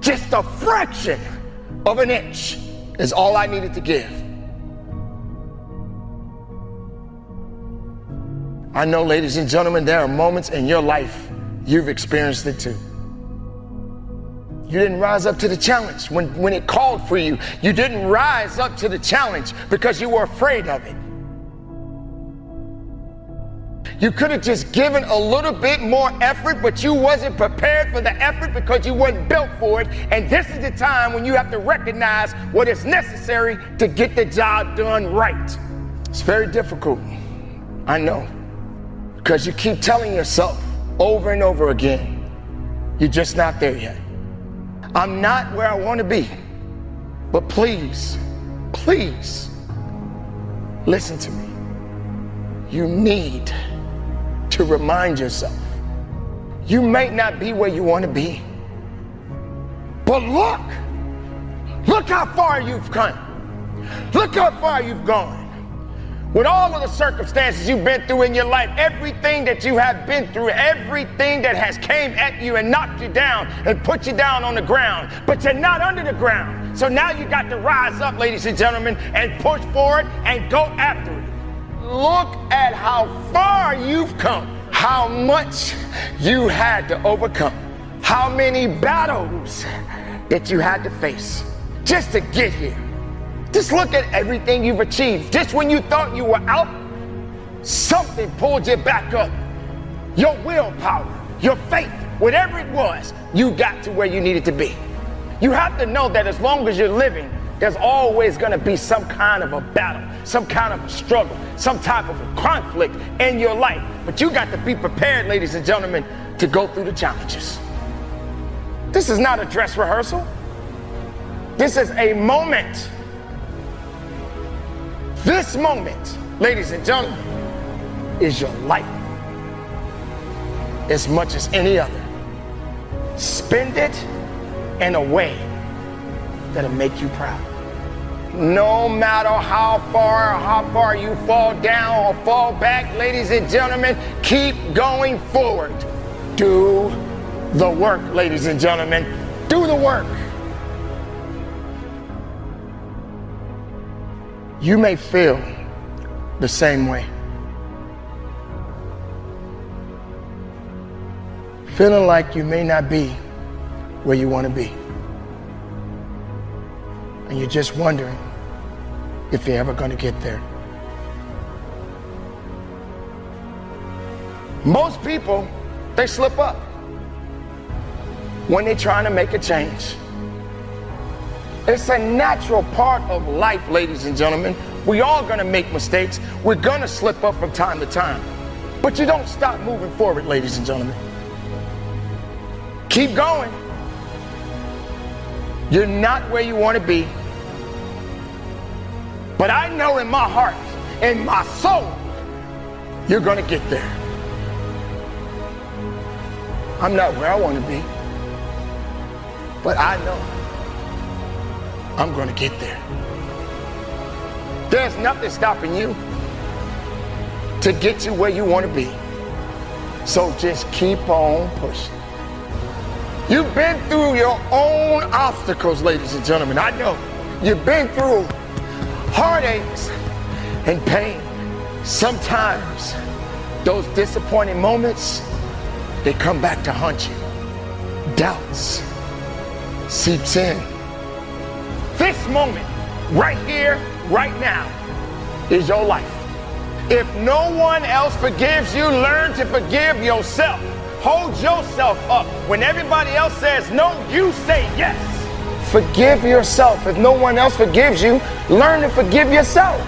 Speaker 6: just a fraction of an inch is all I needed to give. I know, ladies and gentlemen, there are moments in your life You've experienced it too. You didn't rise up to the challenge when, when it called for you. You didn't rise up to the challenge because you were afraid of it. You could have just given a little bit more effort, but you wasn't prepared for the effort because you wasn't built for it. And this is the time when you have to recognize what is necessary to get the job done right. It's very difficult. I know. Because you keep telling yourself, over and over again. You're just not there yet. I'm not where I want to be. But please, please, listen to me. You need to remind yourself you may not be where you want to be. But look, look how far you've come. Look how far you've gone. With all of the circumstances you've been through in your life, everything that you have been through, everything that has came at you and knocked you down and put you down on the ground, but you're not under the ground. So now you got to rise up, ladies and gentlemen, and push forward and go after it. Look at how far you've come, how much you had to overcome, how many battles that you had to face just to get here. Just look at everything you've achieved. Just when you thought you were out, something pulled you back up. Your willpower, your faith, whatever it was, you got to where you needed to be. You have to know that as long as you're living, there's always going to be some kind of a battle, some kind of a struggle, some type of a conflict in your life. But you got to be prepared, ladies and gentlemen, to go through the challenges. This is not a dress rehearsal. This is a moment this moment, ladies and gentlemen, is your life as much as any other. Spend it in a way that'll make you proud. No matter how far how far you fall down or fall back, ladies and gentlemen, keep going forward. Do the work, ladies and gentlemen. Do the work. You may feel the same way. Feeling like you may not be where you want to be. And you're just wondering if you're ever going to get there. Most people, they slip up when they're trying to make a change. It's a natural part of life, ladies and gentlemen. We all gonna make mistakes. We're gonna slip up from time to time. But you don't stop moving forward, ladies and gentlemen. Keep going. You're not where you want to be. But I know in my heart, in my soul, you're gonna get there. I'm not where I want to be. But I know I'm going to get there. There's nothing stopping you to get to where you want to be. So just keep on pushing. You've been through your own obstacles, ladies and gentlemen. I know. You've been through heartaches and pain. Sometimes those disappointing moments, they come back to haunt you. Doubts seeps in this moment, right here, right now, is your life. If no one else forgives you, learn to forgive yourself. Hold yourself up. When everybody else says no, you say yes. Forgive yourself. If no one else forgives you, learn to forgive yourself.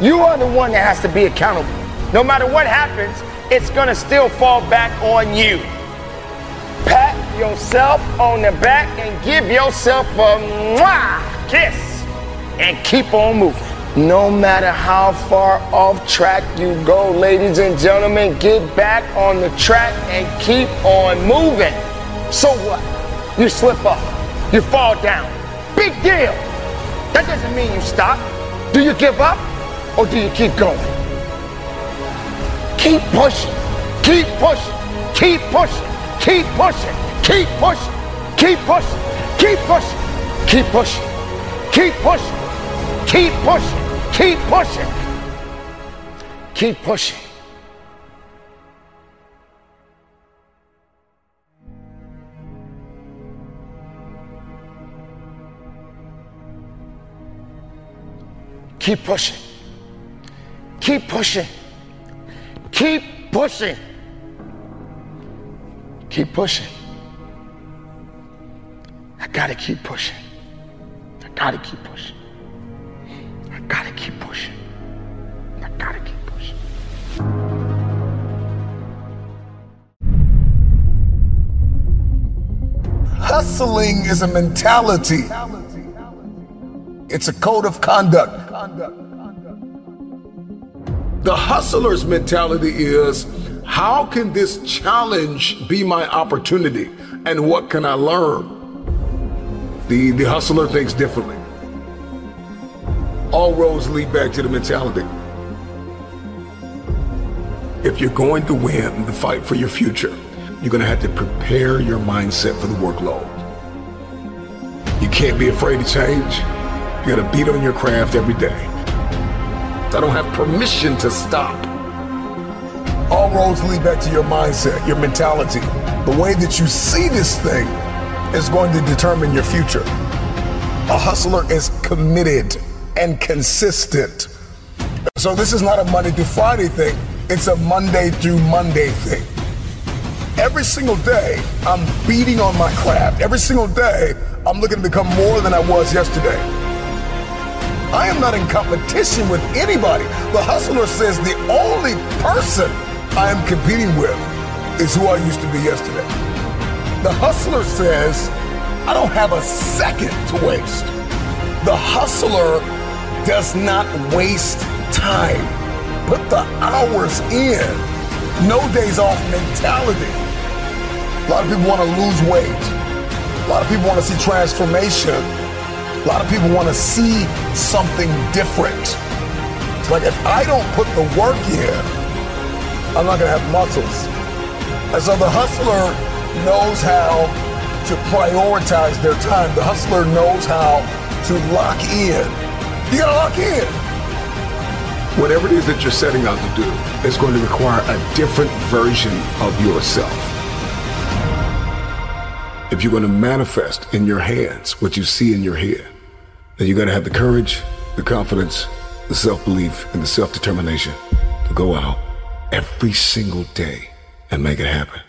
Speaker 6: You are the one that has to be accountable. No matter what happens, it's going to still fall back on you. Pat yourself on the back and give yourself a mwah kiss and keep on moving. No matter how far off track you go, ladies and gentlemen, get back on the track and keep on moving. So what? You slip up, you fall down. Big deal. That doesn't mean you stop. Do you give up or do you keep going? Keep pushing, keep pushing, keep pushing, keep pushing, keep pushing, keep pushing, keep pushing, keep pushing. Keep pushing. Keep pushing. Keep pushing. Keep pushing. Keep pushing. Keep pushing. Keep pushing. Keep pushing. Keep pushing. I gotta keep pushing gotta keep pushing. I gotta keep pushing. I gotta keep pushing.
Speaker 1: Hustling is a mentality. It's a code of conduct. The hustler's mentality is how can this challenge be my opportunity and what can I learn? The, the hustler thinks differently. All roads lead back to the mentality. If you're going to win the fight for your future, you're going to have to prepare your mindset for the workload. You can't be afraid to change. You got to beat on your craft every day. I don't have permission to stop. All roads lead back to your mindset, your mentality. The way that you see this thing is going to determine your future. A hustler is committed and consistent. So this is not a Monday through Friday thing. It's a Monday through Monday thing. Every single day, I'm beating on my craft. Every single day, I'm looking to become more than I was yesterday. I am not in competition with anybody. The hustler says the only person I am competing with is who I used to be yesterday. The hustler says I don't have a second to waste. The hustler does not waste time. Put the hours in. No days off mentality. A lot of people want to lose weight. A lot of people want to see transformation. A lot of people want to see something different. It's like if I don't put the work in, I'm not going to have muscles. And so the hustler knows how to prioritize their time. The hustler knows how to lock in. You got to lock in. Whatever it is that you're setting out to do is going to require a different version of yourself. If you're going to manifest in your hands what you see in your head, then you got to have the courage, the confidence, the self belief, and the self determination to go out every single day and make it happen.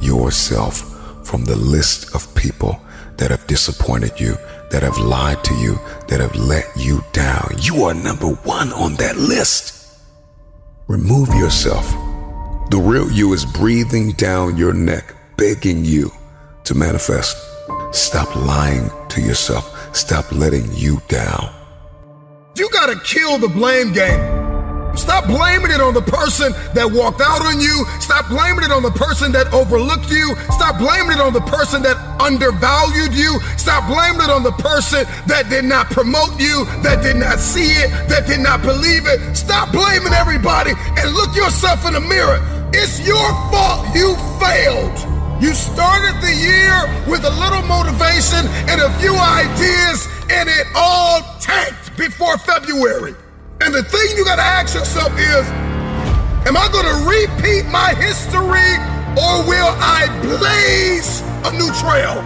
Speaker 2: Yourself from the list of people that have disappointed you, that have lied to you, that have let you down. You are number one on that list. Remove yourself. The real you is breathing down your neck, begging you to manifest. Stop lying to yourself. Stop letting you down.
Speaker 1: You gotta kill the blame game. Stop blaming it on the person that walked out on you. Stop blaming it on the person that overlooked you. Stop blaming it on the person that undervalued you. Stop blaming it on the person that did not promote you, that did not see it, that did not believe it. Stop blaming everybody and look yourself in the mirror. It's your fault you failed. You started the year with a little motivation and a few ideas, and it all tanked before February. And the thing you gotta ask yourself is Am I gonna repeat my history or will I blaze a new trail?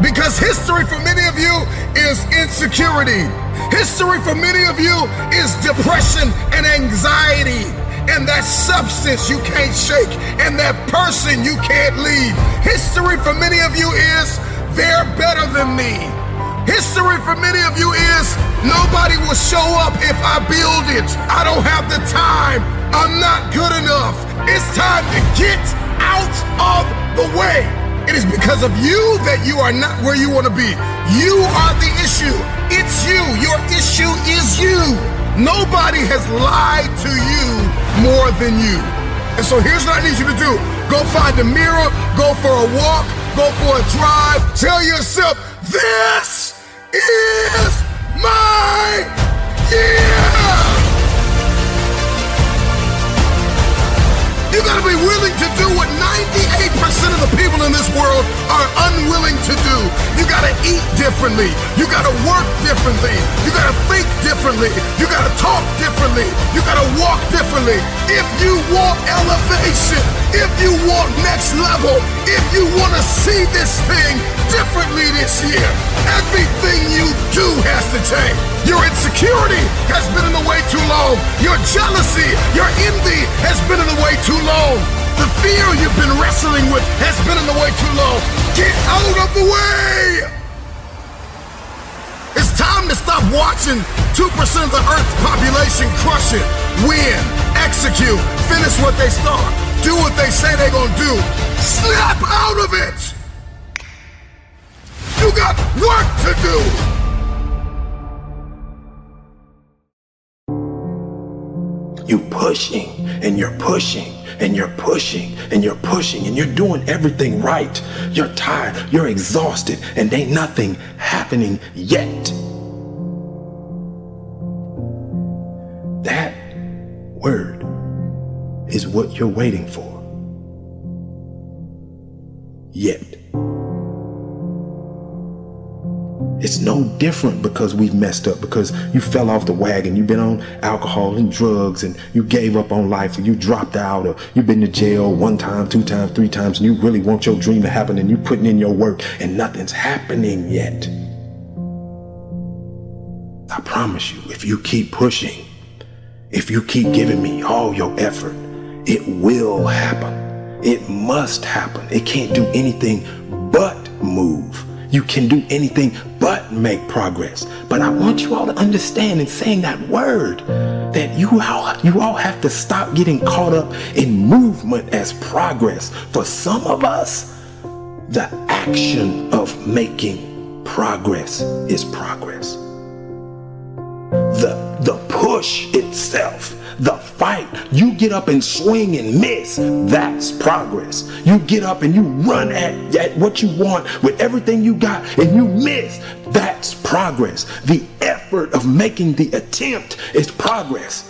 Speaker 1: Because history for many of you is insecurity. History for many of you is depression and anxiety. And that substance you can't shake, and that person you can't leave. History for many of you is they're better than me. History for many of you is nobody will show up if I build it. I don't have the time. I'm not good enough. It's time to get out of the way. It is because of you that you are not where you want to be. You are the issue. It's you. Your issue is you. Nobody has lied to you more than you. And so here's what I need you to do go find a mirror, go for a walk, go for a drive. Tell yourself, this is my year. You gotta be willing to do what 98% of the people in this world are unwilling to do. You gotta eat differently. You gotta work differently. You gotta think differently. You gotta talk differently. You gotta walk differently. If you want elevation, if you want next level, if you wanna see this thing differently this year, everything you do has to change. Your insecurity has been in the way too long. Your jealousy, your envy has been in the way too long. The fear you've been wrestling with has been in the way too long. Get out of the way! It's time to stop watching 2% of the Earth's population crush it, win, execute, finish what they start, do what they say they're gonna do. Snap out of it! You got work to do!
Speaker 15: You pushing and you're pushing and you're pushing and you're pushing and you're doing everything right. You're tired, you're exhausted, and ain't nothing happening yet. That word is what you're waiting for. Yet. It's no different because we've messed up, because you fell off the wagon, you've been on alcohol and drugs, and you gave up on life, or you dropped out, or you've been to jail one time, two times, three times, and you really want your dream to happen, and you're putting in your work, and nothing's happening yet. I promise you, if you keep pushing, if you keep giving me all your effort, it will happen. It must happen. It can't do anything but move. You can do anything but make progress. But I want you all to understand in saying that word that you all, you all have to stop getting caught up in movement as progress. For some of us, the action of making progress is progress. The, the push itself the fight. You get up and swing and miss. That's progress. You get up and you run at, at what you want with everything you got and you miss. That's progress. The effort of making the attempt is progress.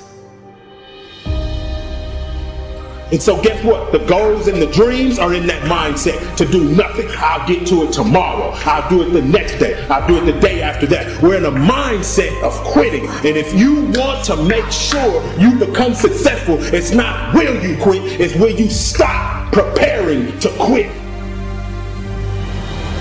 Speaker 15: And so, guess what? The goals and the dreams are in that mindset to do nothing. I'll get to it tomorrow. I'll do it the next day. I'll do it the day after that. We're in a mindset of quitting. And if you want to make sure you become successful, it's not will you quit, it's will you stop preparing to quit.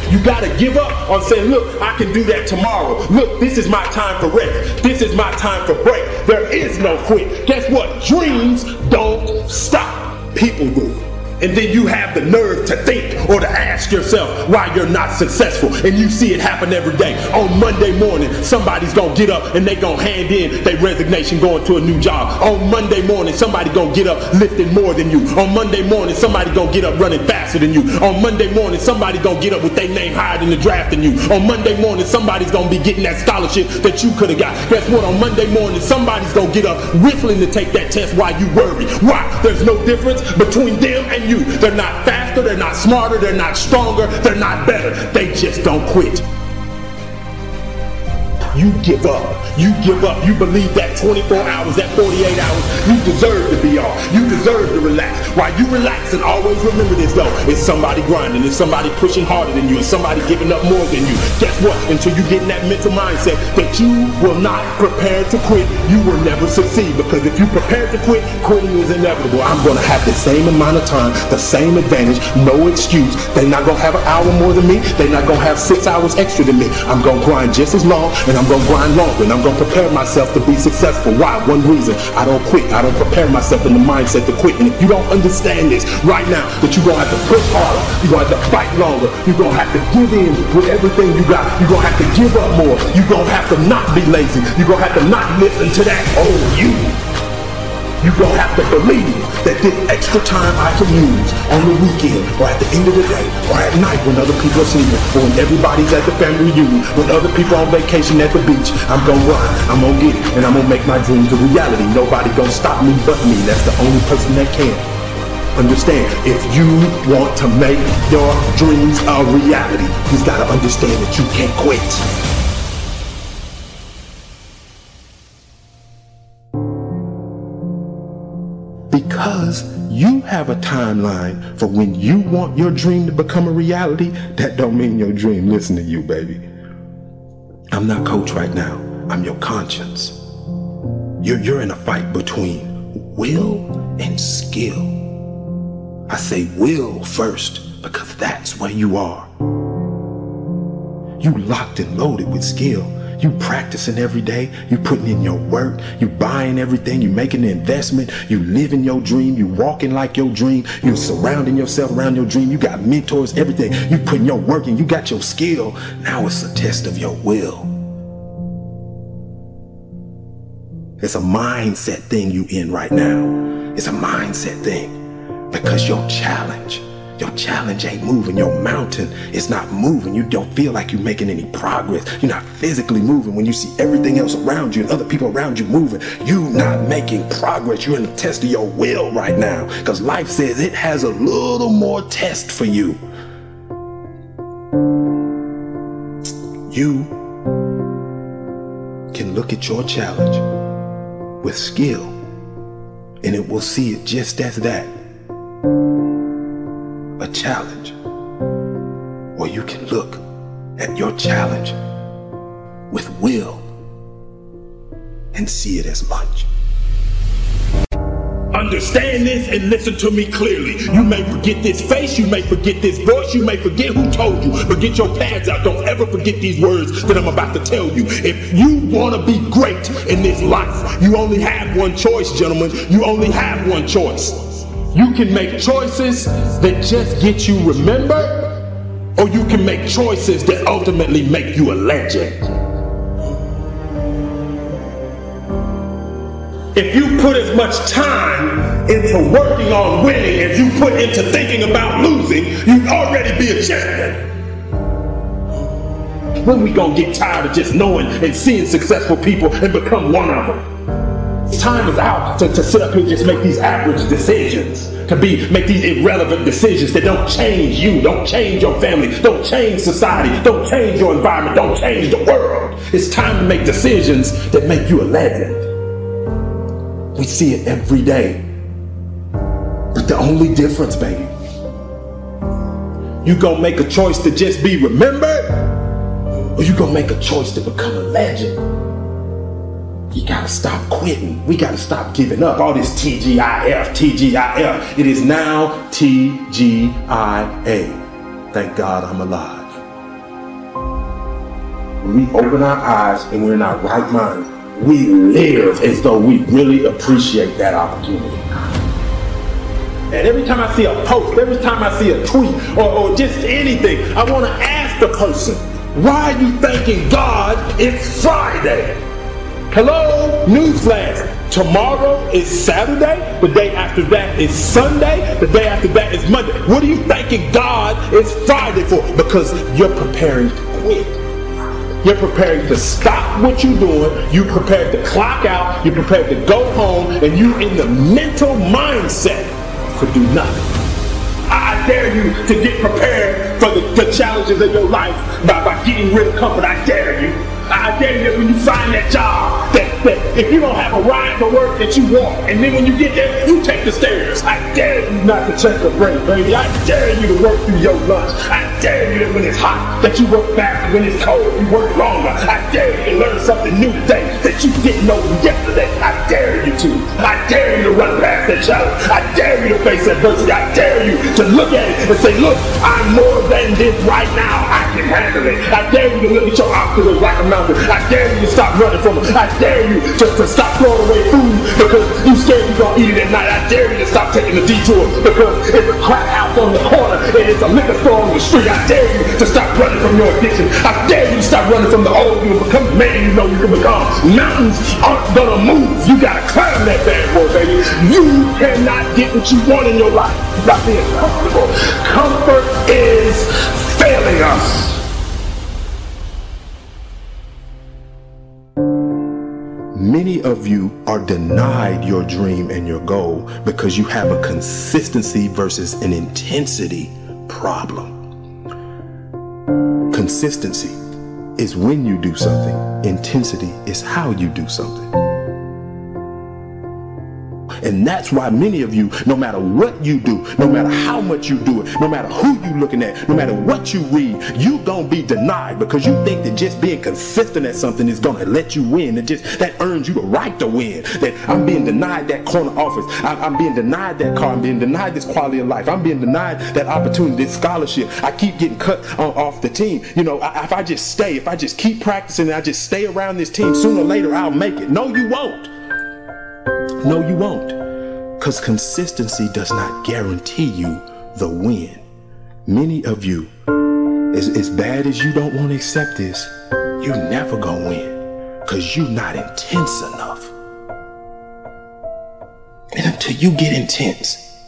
Speaker 15: You got to give up on saying, look, I can do that tomorrow. Look, this is my time for rest. This is my time for break. There is no quit. Guess what? Dreams don't stop. People do. And then you have the nerve to think or to ask yourself why you're not successful. And you see it happen every day. On Monday morning, somebody's gonna get up and they gonna hand in their resignation going to a new job. On Monday morning, somebody gonna get up lifting more than you. On Monday morning, somebody gonna get up running faster than you. On Monday morning, somebody gonna get up with their name higher in the draft than you. On Monday morning, somebody's gonna be getting that scholarship that you could have got. Guess what? On Monday morning, somebody's gonna get up whistling to take that test while you worry. Why? There's no difference between them and you. They're not faster, they're not smarter, they're not stronger, they're not better. They just don't quit. You give up. You give up. You believe that 24 hours, that 48 hours, you deserve to be off. You deserve to relax. While you relax and always remember this though, it's somebody grinding, it's somebody pushing harder than you, it's somebody giving up more than you. Guess what? Until you get in that mental mindset that you will not prepare to quit, you will never succeed. Because if you prepare to quit, quitting is inevitable. I'm gonna have the same amount of time, the same advantage, no excuse. They're not gonna have an hour more than me, they're not gonna have six hours extra than me. I'm gonna grind just as long and I'm gonna grind longer and I'm gonna prepare myself to be successful. Why? One reason. I don't quit. I don't prepare myself in the mindset to quit. And if you don't understand this right now, that you're gonna have to push harder, you're gonna have to fight longer, you're gonna have to give in with everything you got, you're gonna have to give up more, you're gonna have to not be lazy, you're gonna have to not listen to that oh you. You're gonna have to believe that this extra time I can use on the weekend or at the end of the day or at night when other people are sleeping or when everybody's at the family reunion, when other people are on vacation at the beach, I'm gonna run, I'm gonna get it, and I'm gonna make my dreams a reality. Nobody gonna stop me but me. That's the only person that can. Understand, if you want to make your dreams a reality, you've gotta understand that you can't quit. Because you have a timeline for when you want your dream to become a reality, that don't mean your dream listen to you, baby. I'm not coach right now. I'm your conscience. You're, you're in a fight between will and skill. I say will first because that's where you are. You locked and loaded with skill. You practicing every day. You putting in your work. You buying everything. You making the investment. You living your dream. You walking like your dream. You surrounding yourself around your dream. You got mentors, everything. You putting your work in. You got your skill. Now it's a test of your will. It's a mindset thing you in right now. It's a mindset thing because your challenge
Speaker 25: Your challenge ain't moving. Your mountain is not moving. You don't feel like you're making any progress. You're not physically moving when you see everything else around you and other people around you moving. You not making progress. You're in the test of your will right now. Because life says it has a little more test for you. You can look at your challenge with skill and it will see it just as that a challenge. Or you can look at your challenge with will and see it as much.
Speaker 15: Understand this and listen to me clearly. You may forget this face, you may forget this voice, you may forget who told you, but get your pads out. Don't ever forget these words that I'm about to tell you. If you want to be great in this life, you only have one choice, gentlemen. You only have one choice. You can make choices that just get you remembered, or you can make choices that ultimately make you a legend. If you put as much time into working on winning as you put into thinking about losing, you'd already be a champion. When we gonna get tired of just knowing and seeing successful people and become one of them? Time is out to, to sit up here and just make these average decisions. To be make these irrelevant decisions that don't change you, don't change your family, don't change society, don't change your environment, don't change the world. It's time to make decisions that make you a legend. We see it every day. But the only difference, baby, you gonna make a choice to just be remembered, or you gonna make a choice to become a legend. You gotta stop quitting. We gotta stop giving up. All this TGIF, TGIF. It is now TGIA. Thank God I'm alive. When we open our eyes and we're in our right mind, we live as though we really appreciate that opportunity. And every time I see a post, every time I see a tweet, or, or just anything, I want to ask the person, why are you thanking God it's Friday? Hello, newsflash. Tomorrow is Saturday. The day after that is Sunday. The day after that is Monday. What are you thanking God it's Friday for? Because you're preparing to quit. You're preparing to stop what you're doing. You're prepared to clock out. You're prepared to go home. And you're in the mental mindset to do nothing. I dare you to get prepared for the, the challenges of your life by, by getting rid of comfort. I dare you. I dare you when you find that job, that, that if you don't have a ride to work that you want, and then when you get there, you take the stairs. I dare you not to check the break, baby. I dare you to work through your lunch. I dare you that when it's hot, that you work faster. When it's cold, you work longer. I dare you to learn something new today that you didn't know yesterday. I dare you to. I dare you to run past that challenge. I dare you to face adversity. I dare you to look at it and say, look, I'm more than this right now. I can handle it. I dare you to look at your obstacles like a mountain. I dare you to stop running from them. I dare you to, to stop throwing away food because you scared you're gonna eat it at night. I dare you to stop taking the detour because it's a crack house on the corner and it's a liquor store on the street. I dare you to stop running from your addiction. I dare you to stop running from the old you and become the man you know you can become. Mountains aren't gonna move. You gotta climb that bad boy, baby. You cannot get what you want in your life by being comfortable. Comfort is failing us.
Speaker 25: Many of you are denied your dream and your goal because you have a consistency versus an intensity problem. Consistency is when you do something, intensity is how you do something. And that's why many of you, no matter what you do, no matter how much you do it, no matter who you looking at, no matter what you read, you gonna be denied because you think that just being consistent at something is gonna let you win. And just that earns you the right to win. That I'm being denied that corner office. I'm, I'm being denied that car. I'm being denied this quality of life. I'm being denied that opportunity, this scholarship. I keep getting cut on, off the team. You know, I, if I just stay, if I just keep practicing, and I just stay around this team, sooner or later I'll make it. No, you won't. No, you won't. Because consistency does not guarantee you the win. Many of you, as, as bad as you don't want to accept this, you're never gonna win. Because you're not intense enough. And until you get intense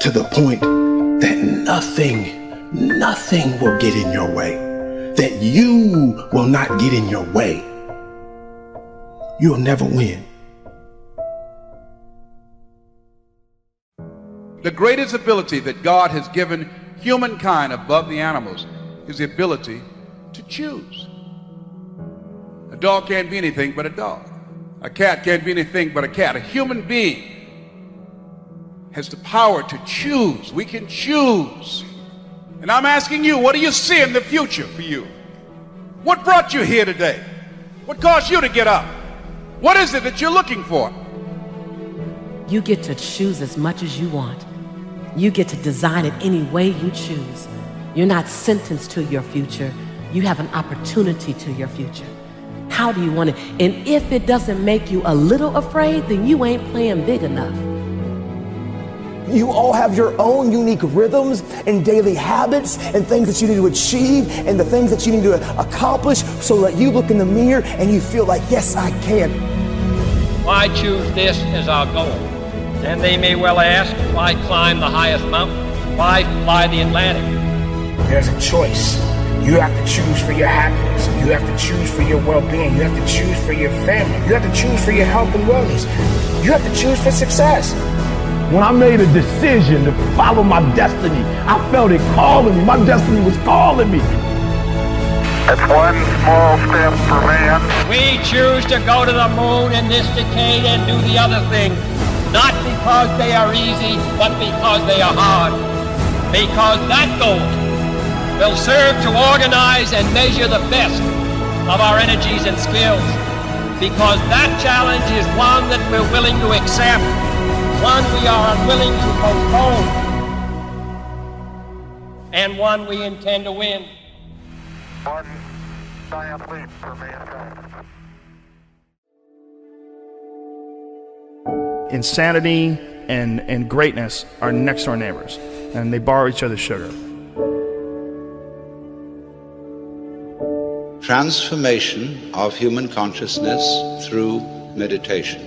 Speaker 25: to the point
Speaker 15: that nothing, nothing will get in your way, that you will not get in your way, you'll never win.
Speaker 26: The greatest ability that God has given humankind above the animals is the ability to choose. A dog can't be anything but a dog. A cat can't be anything but a cat. A human being has the power to choose. We can choose. And I'm asking you, what do you see in the future for you? What brought you here today? What caused you to get up? What is it that you're looking for?
Speaker 27: You get to choose as much as you want. You get to design it any way you choose. You're not sentenced to your future. You have an opportunity to your future. How do you want it? And if it doesn't make you a little afraid, then you ain't playing big enough.
Speaker 28: You all have your own unique rhythms and daily habits and things that you need to achieve and the things that you need to accomplish so that you look in the mirror and you feel like, yes, I can.
Speaker 29: Why choose this as our goal? And they may well ask, why climb the highest mountain? Why fly the Atlantic?
Speaker 6: There's a choice. You have to choose for your happiness. You have to choose for your well-being. You have to choose for your family. You have to choose for your health and wellness. You have to choose for success.
Speaker 15: When I made a decision to follow my destiny, I felt it calling me. My destiny was calling me.
Speaker 29: It's one small step for man. We choose to go to the moon in this decade and do the other thing, not because they are easy, but because they are hard. Because that goal will serve to organize and measure the best of our energies and skills. Because that challenge is one that we're willing to accept one we are unwilling to postpone, and one we intend to win. One giant leap for mankind.
Speaker 30: Insanity and, and greatness are next door neighbors, and they borrow each other's sugar.
Speaker 31: Transformation of human consciousness through meditation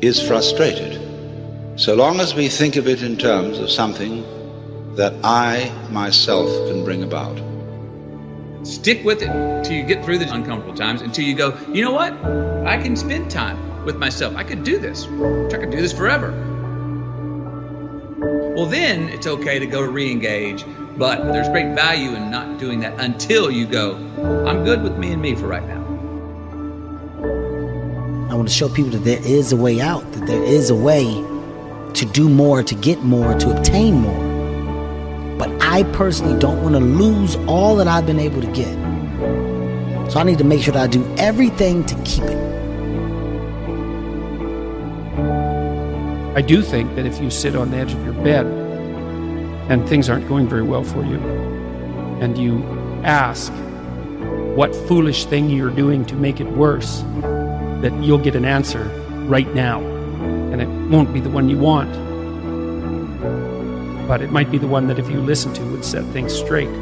Speaker 31: is frustrated so long as we think of it in terms of something that I myself can bring about.
Speaker 12: Stick with it till you get through the uncomfortable times, until you go, you know what? I can spend time with myself. I could do this. I could do this forever. Well, then it's okay to go to re engage, but there's great value in not doing that until you go, I'm good with me and me for right now.
Speaker 32: I want to show people that there is a way out, that there is a way to do more, to get more, to obtain more. But I personally don't want to lose all that I've been able to get. So I need to make sure that I do everything to keep it.
Speaker 33: I do think that if you sit on the edge of your bed and things aren't going very well for you, and you ask what foolish thing you're doing to make it worse, that you'll get an answer right now and it won't be the one you want. But it might be the one that if you listen to would set things straight.
Speaker 30: I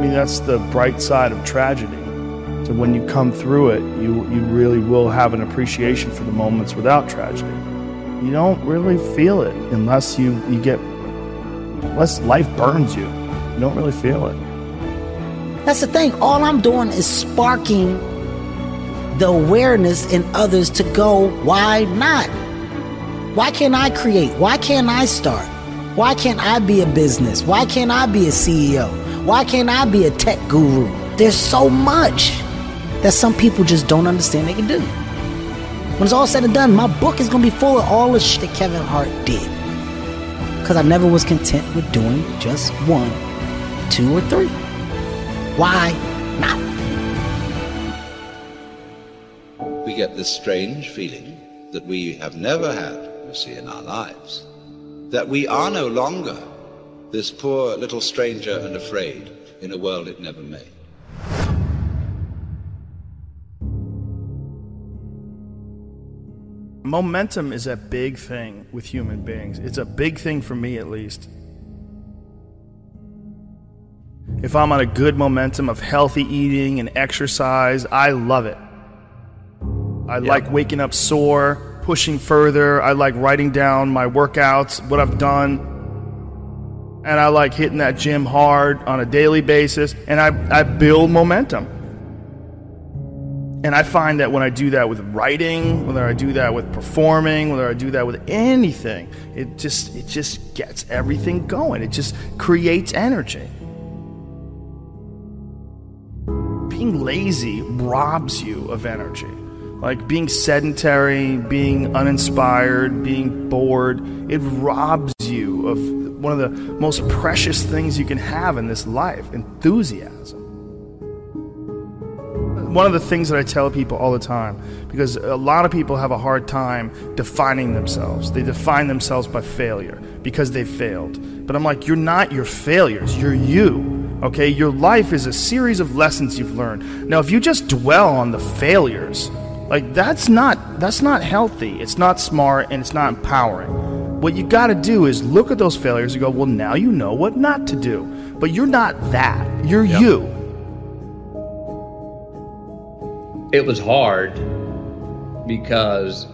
Speaker 30: mean, that's the bright side of tragedy. So when you come through it, you, you really will have an appreciation for the moments without tragedy. You don't really feel it unless you, you get, unless life burns you. You don't really feel it.
Speaker 32: That's the thing. All I'm doing is sparking the awareness in others to go, why not? Why can't I create? Why can't I start? Why can't I be a business? Why can't I be a CEO? Why can't I be a tech guru? There's so much that some people just don't understand they can do. When it's all said and done, my book is to be full of all the shit that Kevin Hart did. Because I never was content with doing just one, two, or three. Why not?
Speaker 31: we get this strange feeling that we have never had, you see, in our lives. That we are no longer this poor little stranger and afraid in a world it never made.
Speaker 30: Momentum is a big thing with human beings. It's a big thing for me, at least. If I'm on a good momentum of healthy eating and exercise, I love it. I like waking up sore, pushing further. I like writing down my workouts, what I've done. And I like hitting that gym hard on a daily basis. And I, I build momentum. And I find that when I do that with writing, whether I do that with performing, whether I do that with anything, it just it just gets everything going. It just creates energy. Being lazy robs you of energy. Like being sedentary, being uninspired, being bored, it robs you of one of the most precious things you can have in this life enthusiasm one of the things that I tell people all the time, because a lot of people have a hard time defining themselves. They define themselves by failure because they failed. But I'm like, you're not your failures, you're you. Okay, your life is a series of lessons you've learned. Now, if you just dwell on the failures, like that's not that's not healthy. It's not smart and it's not empowering. What you got to do is look at those failures and go, "Well, now you know what not to do." But you're not that. You're yep. you
Speaker 12: it was hard because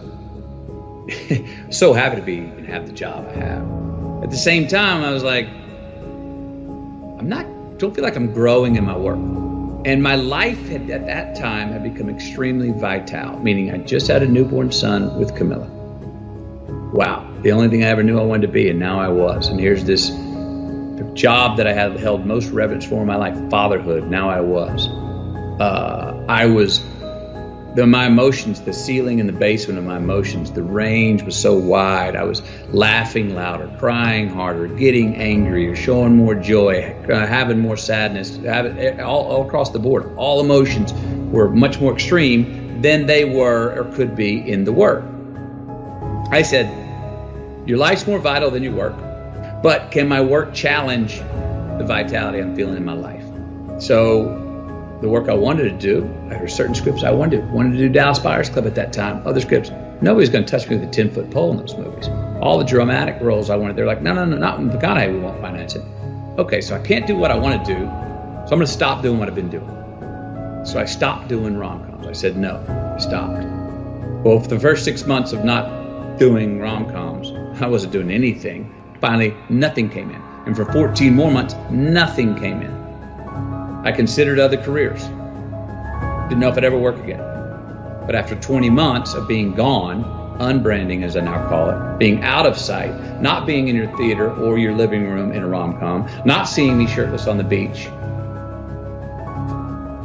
Speaker 12: so happy to be and have the job I have. At the same time, I was like, I'm not, don't feel like I'm growing in my work. And my life had, at that time had become extremely vital, meaning I just had a newborn son with Camila. Wow, the only thing I ever knew I wanted to be, and now I was. And here's this job that I had held most reverence for in my life, fatherhood. Now I was. Uh, I was the, my emotions, the ceiling and the basement of my emotions, the range was so wide. I was laughing louder, crying harder, getting angrier, showing more joy, uh, having more sadness, having, eh, all, all across the board. All emotions were much more extreme than they were or could be in the work. I said, Your life's more vital than your work, but can my work challenge the vitality I'm feeling in my life? So the work I wanted to do. There were certain scripts I wanted to, wanted to do Dallas Buyers Club at that time. Other scripts, nobody's going to touch me with a 10 foot pole in those movies. All the dramatic roles I wanted, they're like, no, no, no, not in McConaughey, we won't finance it. Okay, so I can't do what I want to do, so I'm going to stop doing what I've been doing. So I stopped doing rom coms. I said no, I stopped. Well, for the first six months of not doing rom coms, I wasn't doing anything. Finally, nothing came in. And for 14 more months, nothing came in. I considered other careers. Didn't know if I'd ever work again. But after 20 months of being gone, unbranding as I now call it, being out of sight, not being in your theater or your living room in a rom com, not seeing me shirtless on the beach,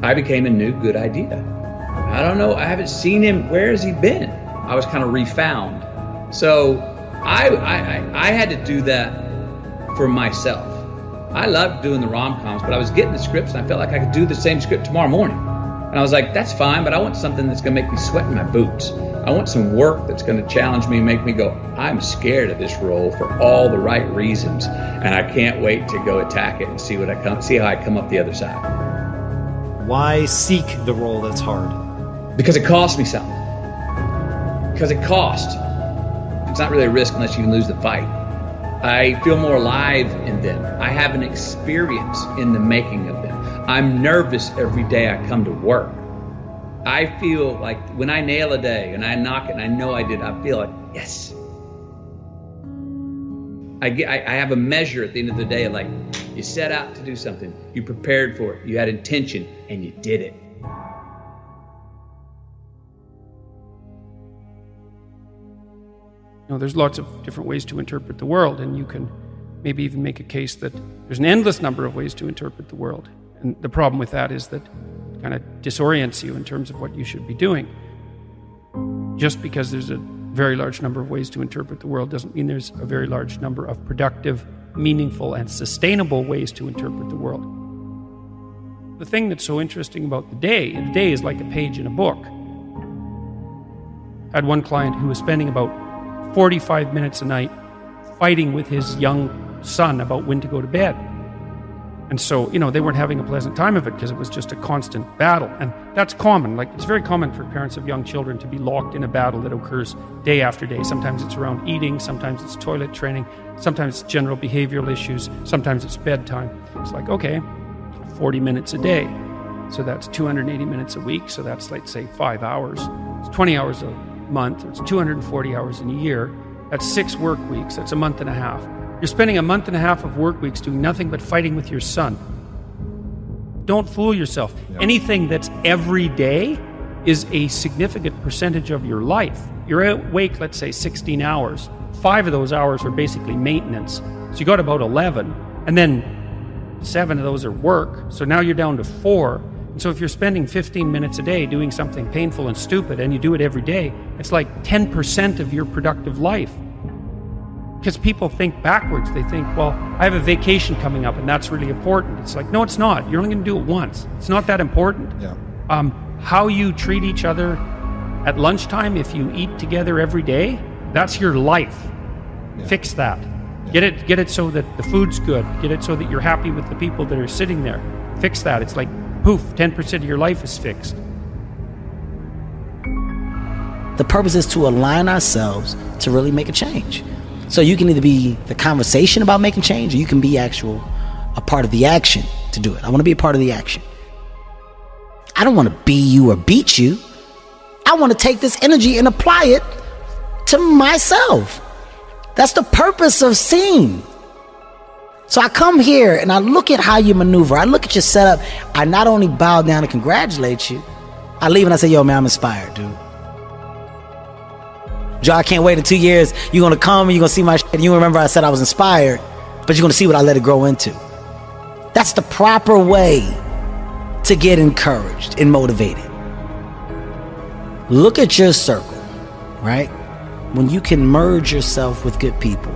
Speaker 12: I became a new good idea. I don't know, I haven't seen him. Where has he been? I was kind of refound. So I, I, I had to do that for myself. I loved doing the rom coms, but I was getting the scripts and I felt like I could do the same script tomorrow morning. And I was like, that's fine, but I want something that's going to make me sweat in my boots. I want some work that's going to challenge me and make me go, I'm scared of this role for all the right reasons. And I can't wait to go attack it and see what I come, see how I come up the other side.
Speaker 34: Why seek the role that's hard?
Speaker 12: Because it costs me something. Because it costs. It's not really a risk unless you can lose the fight. I feel more alive in them. I have an experience in the making of them. I'm nervous every day I come to work. I feel like when I nail a day and I knock it and I know I did, I feel like, yes. I, get, I, I have a measure at the end of the day like, you set out to do something, you prepared for it, you had intention, and you did it.
Speaker 33: Know, there's lots of different ways to interpret the world, and you can maybe even make a case that there's an endless number of ways to interpret the world. And the problem with that is that it kind of disorients you in terms of what you should be doing. Just because there's a very large number of ways to interpret the world doesn't mean there's a very large number of productive, meaningful, and sustainable ways to interpret the world. The thing that's so interesting about the day, the day is like a page in a book. I had one client who was spending about 45 minutes a night fighting with his young son about when to go to bed. And so, you know, they weren't having a pleasant time of it because it was just a constant battle. And that's common. Like, it's very common for parents of young children to be locked in a battle that occurs day after day. Sometimes it's around eating, sometimes it's toilet training, sometimes it's general behavioral issues, sometimes it's bedtime. It's like, okay, 40 minutes a day. So that's 280 minutes a week. So that's, let's say, five hours. It's 20 hours a month, it's 240 hours in a year. That's six work weeks. That's a month and a half. You're spending a month and a half of work weeks doing nothing but fighting with your son. Don't fool yourself. Anything that's every day is a significant percentage of your life. You're awake, let's say, 16 hours. Five of those hours are basically maintenance. So you got about 11. And then seven of those are work. So now you're down to four. And so if you're spending 15 minutes a day doing something painful and stupid and you do it every day, it's like 10% of your productive life. Because people think backwards. They think, well, I have a vacation coming up and that's really important. It's like, no, it's not. You're only going to do it once. It's not that important.
Speaker 35: Yeah.
Speaker 33: Um, how you treat each other at lunchtime, if you eat together every day, that's your life. Fix that. Get it get it so that the food's good. Get it so that you're happy with the people that are sitting there. Fix that. It's like poof, 10% of your life is fixed.
Speaker 32: The purpose is to align ourselves to really make a change. So you can either be the conversation about making change or you can be actual a part of the action to do it. I want to be a part of the action. I don't want to be you or beat you. I want to take this energy and apply it to myself. That's the purpose of seeing. So I come here and I look at how you maneuver. I look at your setup. I not only bow down and congratulate you, I leave and I say, yo, man, I'm inspired, dude. Joe, I can't wait in two years. You're gonna come and you're gonna see my shit. You remember I said I was inspired, but you're gonna see what I let it grow into. That's the proper way to get encouraged and motivated. Look at your circle, right? When you can merge yourself with good people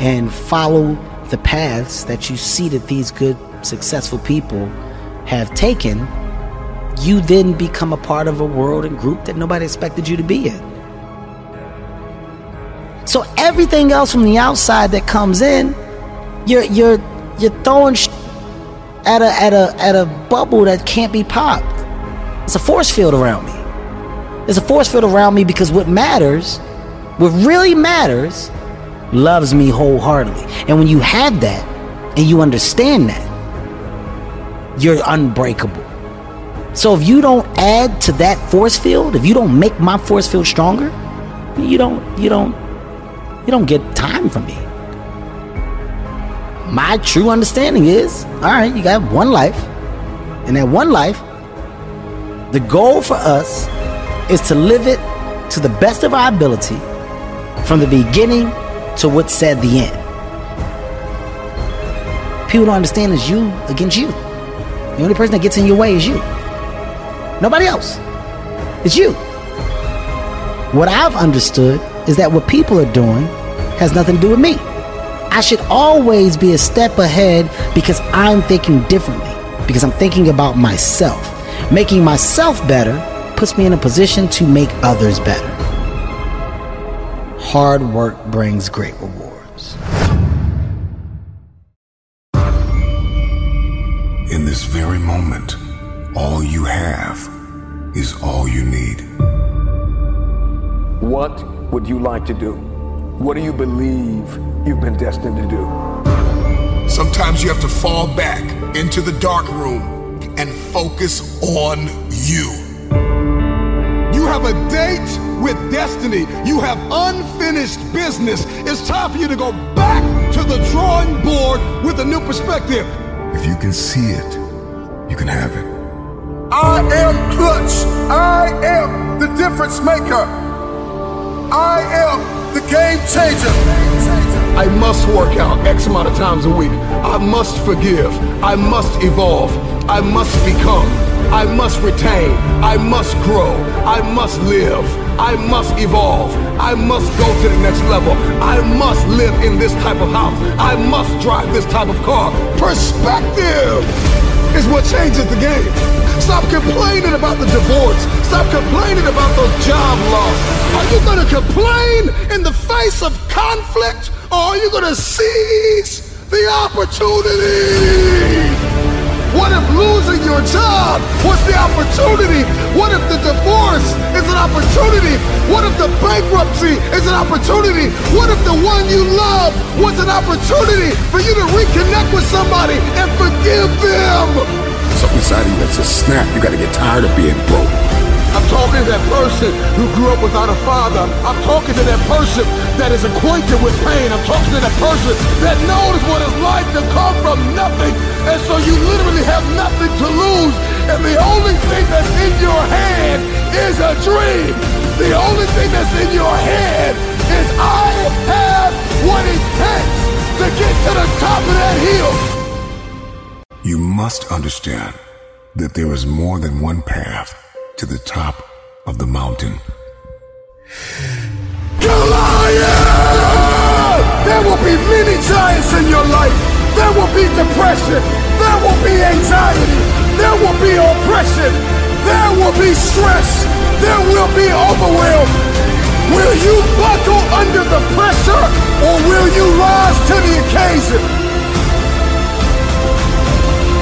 Speaker 32: and follow the paths that you see that these good, successful people have taken, you then become a part of a world and group that nobody expected you to be in. So everything else from the outside that comes in, you're you're you're throwing sh- at a at a at a bubble that can't be popped. It's a force field around me. There's a force field around me because what matters, what really matters, loves me wholeheartedly. And when you have that and you understand that, you're unbreakable. So if you don't add to that force field, if you don't make my force field stronger, you don't you don't you don't get time from me. My true understanding is, all right, you got one life. And that one life, the goal for us is to live it to the best of our ability from the beginning to what said the end. People don't understand it's you against you. The only person that gets in your way is you. Nobody else. It's you. What I've understood is that what people are doing has nothing to do with me. I should always be a step ahead because I'm thinking differently, because I'm thinking about myself. Making myself better puts me in a position to make others better. Hard work brings great rewards.
Speaker 36: In this very moment, all you have is all you need.
Speaker 37: What would you like to do? What do you believe you've been destined to do?
Speaker 38: Sometimes you have to fall back into the dark room and focus on you.
Speaker 1: You have a date with destiny. You have unfinished business. It's time for you to go back to the drawing board with a new perspective.
Speaker 36: If you can see it, you can have it.
Speaker 1: I am clutch. I am the difference maker. I am the game changer. I must work out X amount of times a week. I must forgive. I must evolve. I must become. I must retain. I must grow. I must live. I must evolve. I must go to the next level. I must live in this type of house. I must drive this type of car. Perspective is what changes the game. Stop complaining about the divorce. Stop complaining about those job loss. Are you going to complain in the face of conflict or are you going to seize the opportunity? What if losing your job was the opportunity? What if the divorce is an opportunity? What if the bankruptcy is an opportunity? What if the one you love was an opportunity for you to reconnect with somebody and forgive them?
Speaker 36: Something inside of you that says, snap, you gotta get tired of being broke.
Speaker 39: I'm talking to that person who grew up without a father. I'm talking to that person that is acquainted with pain. I'm talking to that person that knows what it's like to come from nothing. And so you literally have nothing to lose. And the only thing that's in your head is a dream. The only thing that's in your head is I have what it takes to get to the top of that hill.
Speaker 40: You must understand that there is more than one path to the top of the mountain.
Speaker 39: Goliath! There will be many giants in your life. There will be depression. There will be anxiety. There will be oppression. There will be stress. There will be overwhelm. Will you buckle under the pressure or will you rise to the occasion?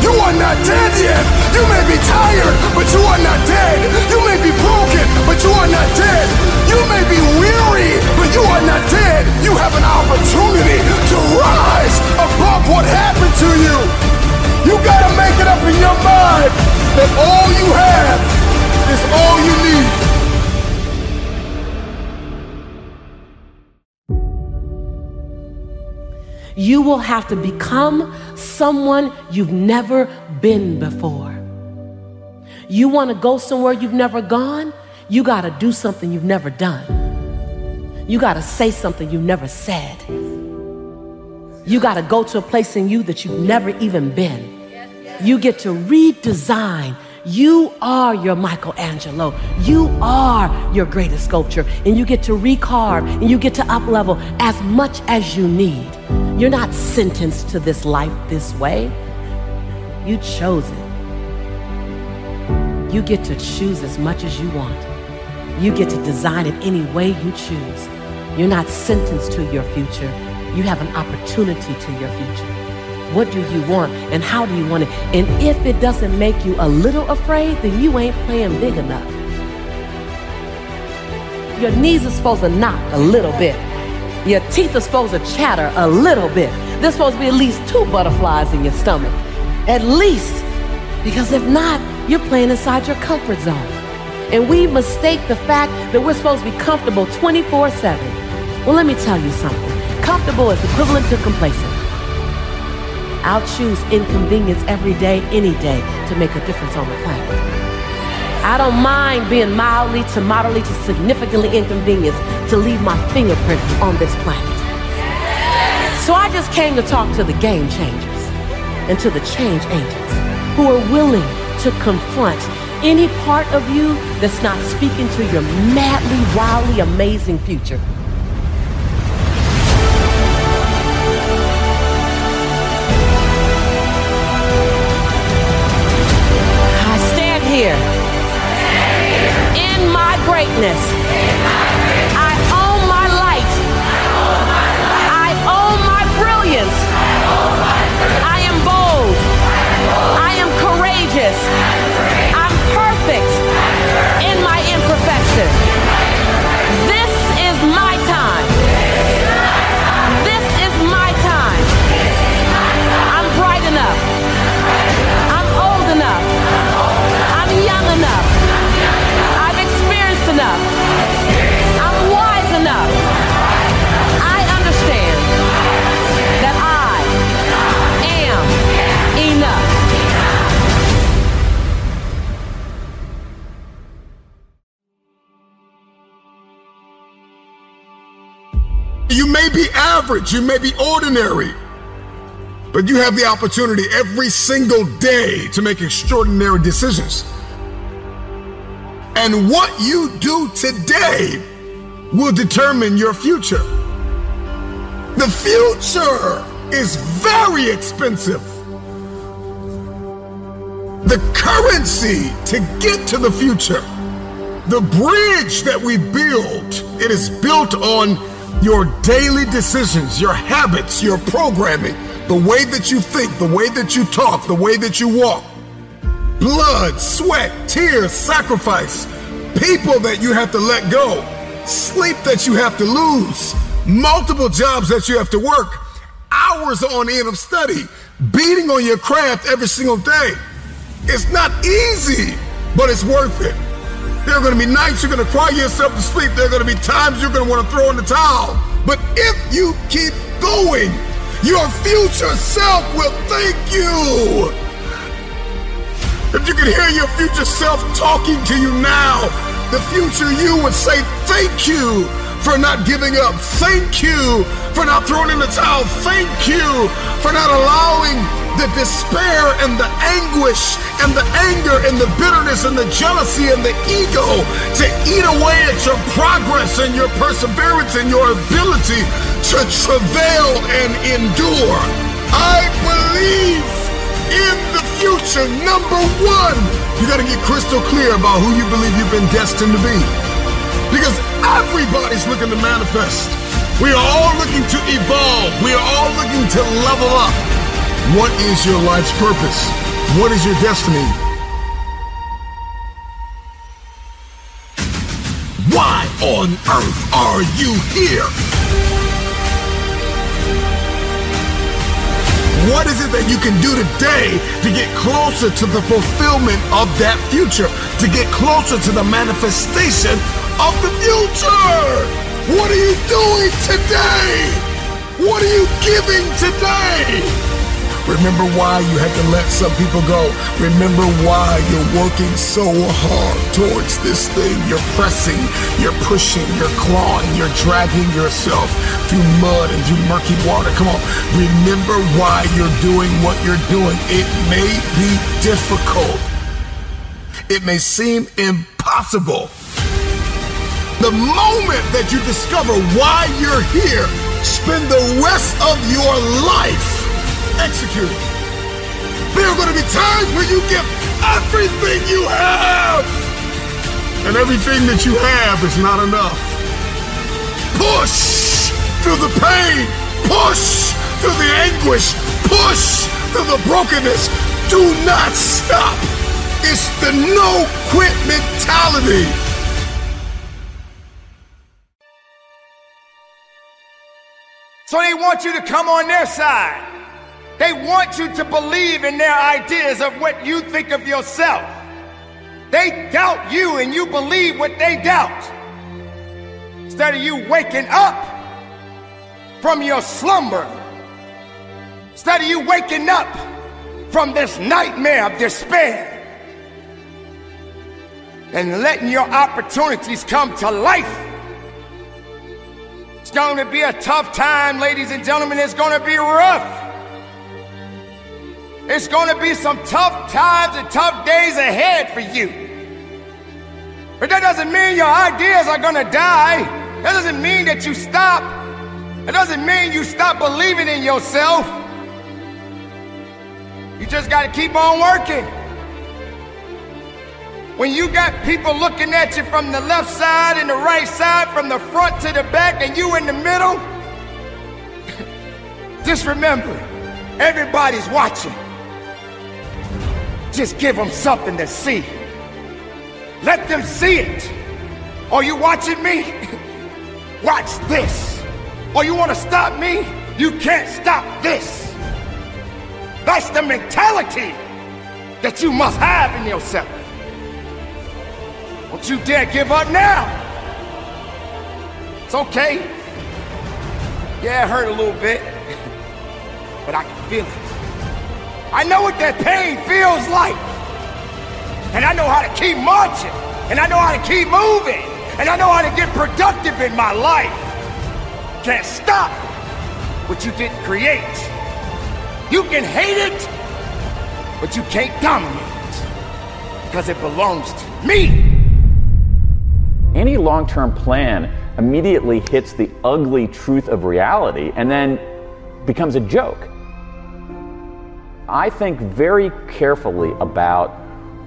Speaker 39: You are not dead yet. You may be tired, but you are not dead. You may be broken, but you are not dead. You may be weary, but you are not dead. You have an opportunity to rise above what happened to you. You gotta make it up in your mind that all you have is all you need.
Speaker 27: You will have to become someone you've never been before. You want to go somewhere you've never gone? You got to do something you've never done. You got to say something you've never said. You got to go to a place in you that you've never even been. You get to redesign you are your Michelangelo. You are your greatest sculpture. And you get to recarve and you get to uplevel as much as you need. You're not sentenced to this life this way. You chose it. You get to choose as much as you want. You get to design it any way you choose. You're not sentenced to your future. You have an opportunity to your future. What do you want and how do you want it? And if it doesn't make you a little afraid, then you ain't playing big enough. Your knees are supposed to knock a little bit. Your teeth are supposed to chatter a little bit. There's supposed to be at least two butterflies in your stomach. At least. Because if not, you're playing inside your comfort zone. And we mistake the fact that we're supposed to be comfortable 24 7. Well, let me tell you something. Comfortable is equivalent to complacent. I'll choose inconvenience every day, any day, to make a difference on the planet. I don't mind being mildly to moderately to significantly inconvenienced to leave my fingerprint on this planet. So I just came to talk to the game changers and to the change agents who are willing to confront any part of you that's not speaking to your madly, wildly amazing future. I stand here in my
Speaker 1: greatness. Be average, you may be ordinary, but you have the opportunity every single day to make extraordinary decisions. And what you do today will determine your future. The future is very expensive. The currency to get to the future, the bridge that we build, it is built on your daily decisions, your habits, your programming, the way that you think, the way that you talk, the way that you walk blood, sweat, tears, sacrifice, people that you have to let go, sleep that you have to lose, multiple jobs that you have to work, hours on end of study, beating on your craft every single day. It's not easy, but it's worth it. There are going to be nights you're going to cry yourself to sleep. There are going to be times you're going to want to throw in the towel. But if you keep going, your future self will thank you. If you could hear your future self talking to you now, the future you would say thank you for not giving up. Thank you for not throwing in the towel. Thank you for not allowing the despair and the anguish and the anger and the bitterness and the jealousy and the ego to eat away at your progress and your perseverance and your ability to travail and endure. I believe in the future. Number one, you got to get crystal clear about who you believe you've been destined to be. Because everybody's looking to manifest. We are all looking to evolve. We are all looking to level up. What is your life's purpose? What is your destiny? Why on earth are you here? What is it that you can do today to get closer to the fulfillment of that future? To get closer to the manifestation of the future? What are you doing today? What are you giving today? Remember why you had to let some people go. Remember why you're working so hard towards this thing. You're pressing, you're pushing, you're clawing, you're dragging yourself through mud and through murky water. Come on. Remember why you're doing what you're doing. It may be difficult. It may seem impossible. The moment that you discover why you're here, spend the rest of your life executing. There are going to be times where you give everything you have, and everything that you have is not enough. Push through the pain, push through the anguish, push through the brokenness. Do not stop. It's the no quit mentality.
Speaker 6: So they want you to come on their side. They want you to believe in their ideas of what you think of yourself. They doubt you and you believe what they doubt. Instead of you waking up from your slumber, instead of you waking up from this nightmare of despair and letting your opportunities come to life. It's going to be a tough time, ladies and gentlemen. It's going to be rough. It's going to be some tough times and tough days ahead for you. But that doesn't mean your ideas are going to die. That doesn't mean that you stop. It doesn't mean you stop believing in yourself. You just got to keep on working. When you got people looking at you from the left side and the right side, from the front to the back, and you in the middle, just remember everybody's watching. Just give them something to see. Let them see it. Are you watching me? Watch this. Or you want to stop me? You can't stop this. That's the mentality that you must have in yourself. Don't you dare give up now. It's okay. Yeah, it hurt a little bit, but I can feel it. I know what that pain feels like. And I know how to keep marching. And I know how to keep moving. And I know how to get productive in my life. Can't stop what you didn't create. You can hate it, but you can't dominate it because it belongs to me.
Speaker 41: Any long term plan immediately hits the ugly truth of reality and then becomes a joke. I think very carefully about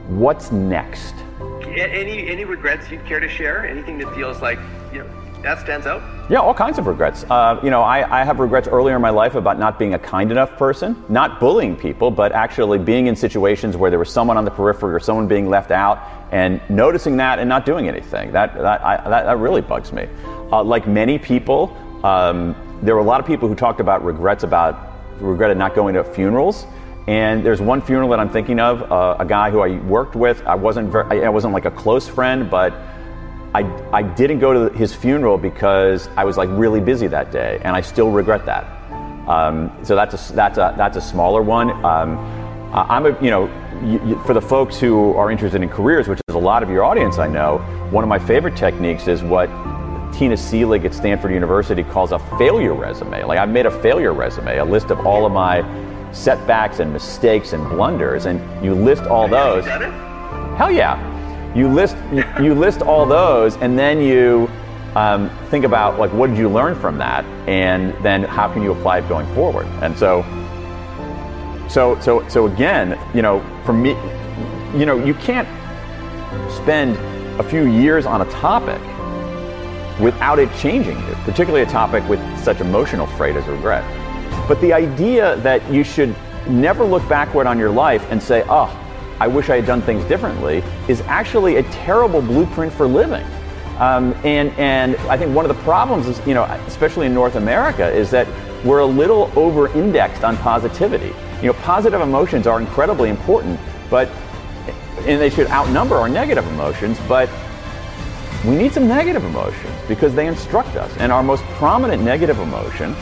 Speaker 41: what's next.
Speaker 42: Any any regrets you'd care to share? Anything that feels like you know that stands out?
Speaker 41: Yeah, all kinds of regrets. Uh, you know, I, I have regrets earlier in my life about not being a kind enough person, not bullying people, but actually being in situations where there was someone on the periphery or someone being left out, and noticing that and not doing anything. That that I, that, that really bugs me. Uh, like many people, um, there were a lot of people who talked about regrets about regretted not going to funerals. And there's one funeral that I'm thinking of, uh, a guy who I worked with. I wasn't very, I wasn't like a close friend, but I, I didn't go to his funeral because I was like really busy that day, and I still regret that. Um, so that's a, that's a, that's a smaller one. Um, I'm a, you know, for the folks who are interested in careers, which is a lot of your audience, I know, one of my favorite techniques is what Tina Seelig at Stanford University calls a failure resume. Like I've made a failure resume, a list of all of my setbacks and mistakes and blunders, and you list all those. Hell yeah. You list you, you list all those, and then you um, think about like what did you learn from that, and then how can you apply it going forward. And so, so so so again, you know, for me, you know, you can't spend a few years on a topic without it changing you, particularly a topic with such emotional freight as regret. But the idea that you should never look backward on your life and say, oh, I wish I had done things differently, is actually a terrible blueprint for living. Um, and, and I think one of the problems is, you know, especially in North America, is that we're a little over indexed on positivity. You know, positive emotions are incredibly important, but, and they should outnumber our negative emotions, but we need some negative emotions because they instruct us. And our most prominent negative emotion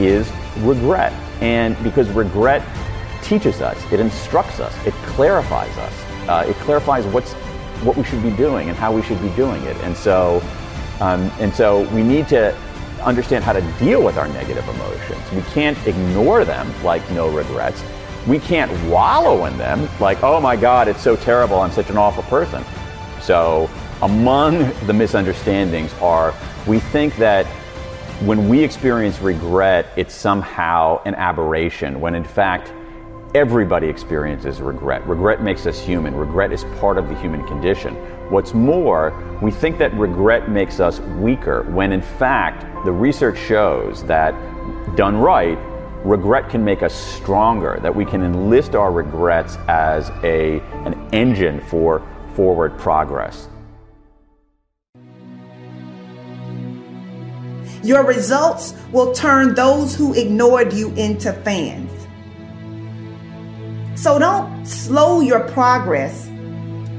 Speaker 41: is regret. And because regret teaches us, it instructs us, it clarifies us, uh, it clarifies what's what we should be doing and how we should be doing it. And so, um, and so we need to understand how to deal with our negative emotions. We can't ignore them like no regrets. We can't wallow in them like, oh my God, it's so terrible. I'm such an awful person. So among the misunderstandings are we think that when we experience regret, it's somehow an aberration, when in fact, everybody experiences regret. Regret makes us human. Regret is part of the human condition. What's more, we think that regret makes us weaker, when in fact, the research shows that done right, regret can make us stronger, that we can enlist our regrets as a, an engine for forward progress.
Speaker 10: Your results will turn those who ignored you into fans. So don't slow your progress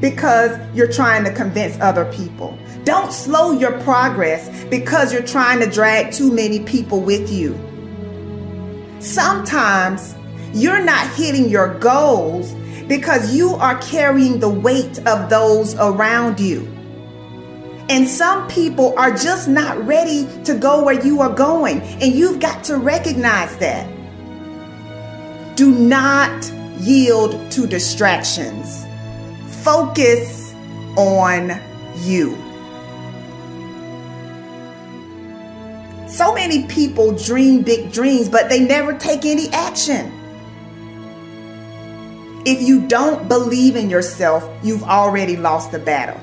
Speaker 10: because you're trying to convince other people. Don't slow your progress because you're trying to drag too many people with you. Sometimes you're not hitting your goals because you are carrying the weight of those around you. And some people are just not ready to go where you are going. And you've got to recognize that. Do not yield to distractions. Focus on you. So many people dream big dreams, but they never take any action. If you don't believe in yourself, you've already lost the battle.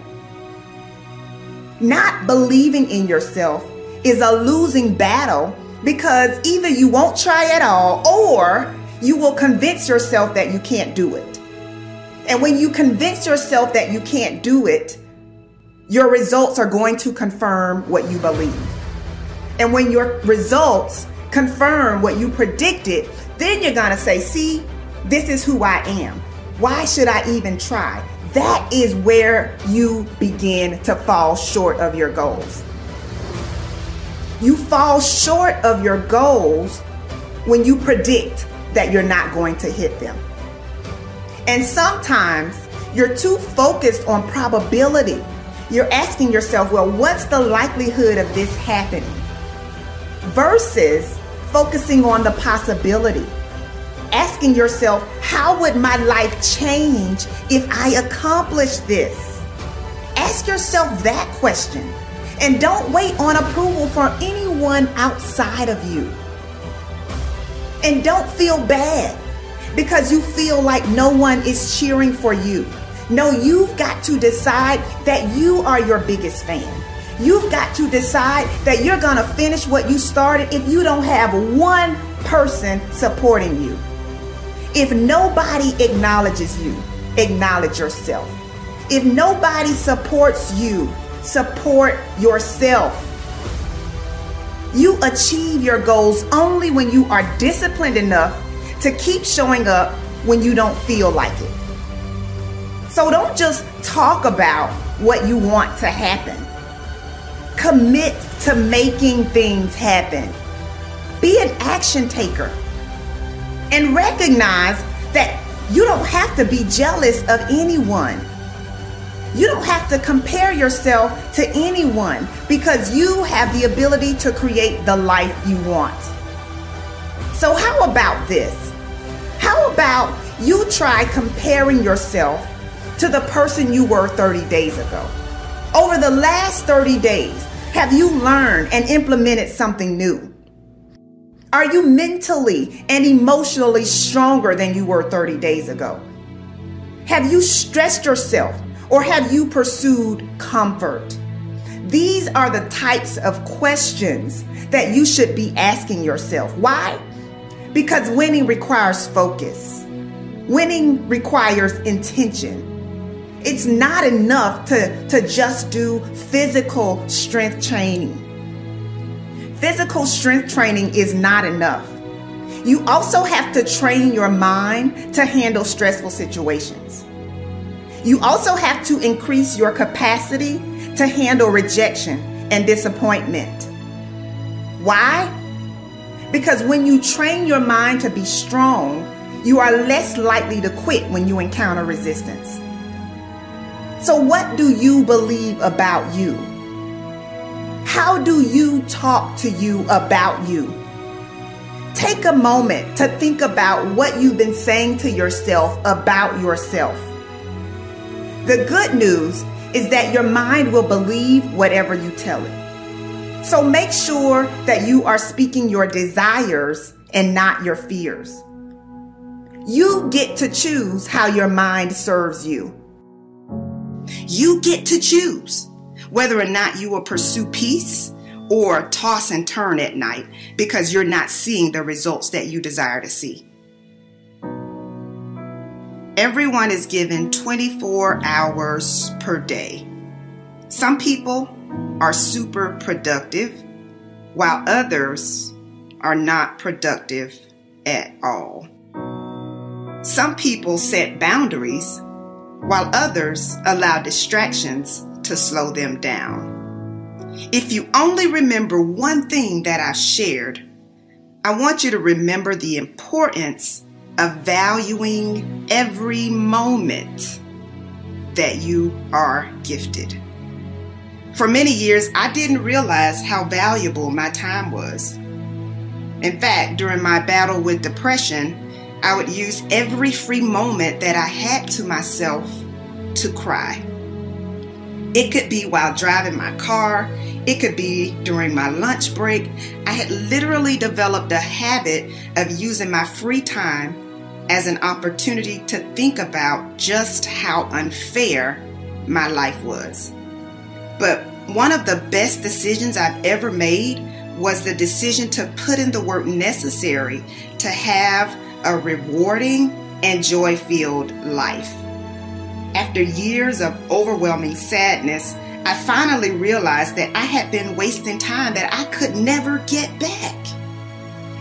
Speaker 10: Not believing in yourself is a losing battle because either you won't try at all or you will convince yourself that you can't do it. And when you convince yourself that you can't do it, your results are going to confirm what you believe. And when your results confirm what you predicted, then you're going to say, see, this is who I am. Why should I even try? that is where you begin to fall short of your goals. You fall short of your goals when you predict that you're not going to hit them. And sometimes you're too focused on probability. You're asking yourself, well, what's the likelihood of this happening? Versus focusing on the possibility asking yourself, how would my life change if I accomplish this? Ask yourself that question and don't wait on approval from anyone outside of you. And don't feel bad because you feel like no one is cheering for you. No, you've got to decide that you are your biggest fan. You've got to decide that you're going to finish what you started if you don't have one person supporting you. If nobody acknowledges you, acknowledge yourself. If nobody supports you, support yourself. You achieve your goals only when you are disciplined enough to keep showing up when you don't feel like it. So don't just talk about what you want to happen. Commit to making things happen. Be an action taker. And recognize that you don't have to be jealous of anyone. You don't have to compare yourself to anyone because you have the ability to create the life you want. So, how about this? How about you try comparing yourself to the person you were 30 days ago? Over the last 30 days, have you learned and implemented something new? Are you mentally and emotionally stronger than you were 30 days ago? Have you stressed yourself or have you pursued comfort? These are the types of questions that you should be asking yourself. Why? Because winning requires focus, winning requires intention. It's not enough to, to just do physical strength training. Physical strength training is not enough. You also have to train your mind to handle stressful situations. You also have to increase your capacity to handle rejection and disappointment. Why? Because when you train your mind to be strong, you are less likely to quit when you encounter resistance. So, what do you believe about you? How do you talk to you about you? Take a moment to think about what you've been saying to yourself about yourself. The good news is that your mind will believe whatever you tell it. So make sure that you are speaking your desires and not your fears. You get to choose how your mind serves you. You get to choose whether or not you will pursue peace or toss and turn at night because you're not seeing the results that you desire to see. Everyone is given 24 hours per day. Some people are super productive, while others are not productive at all. Some people set boundaries, while others allow distractions to slow them down. If you only remember one thing that I shared, I want you to remember the importance of valuing every moment that you are gifted. For many years, I didn't realize how valuable my time was. In fact, during my battle with depression, I would use every free moment that I had to myself to cry. It could be while driving my car, it could be during my lunch break. I had literally developed a habit of using my free time as an opportunity to think about just how unfair my life was. But one of the best decisions I've ever made was the decision to put in the work necessary to have a rewarding and joy filled life. After years of overwhelming sadness, I finally realized that I had been wasting time that I could never get back.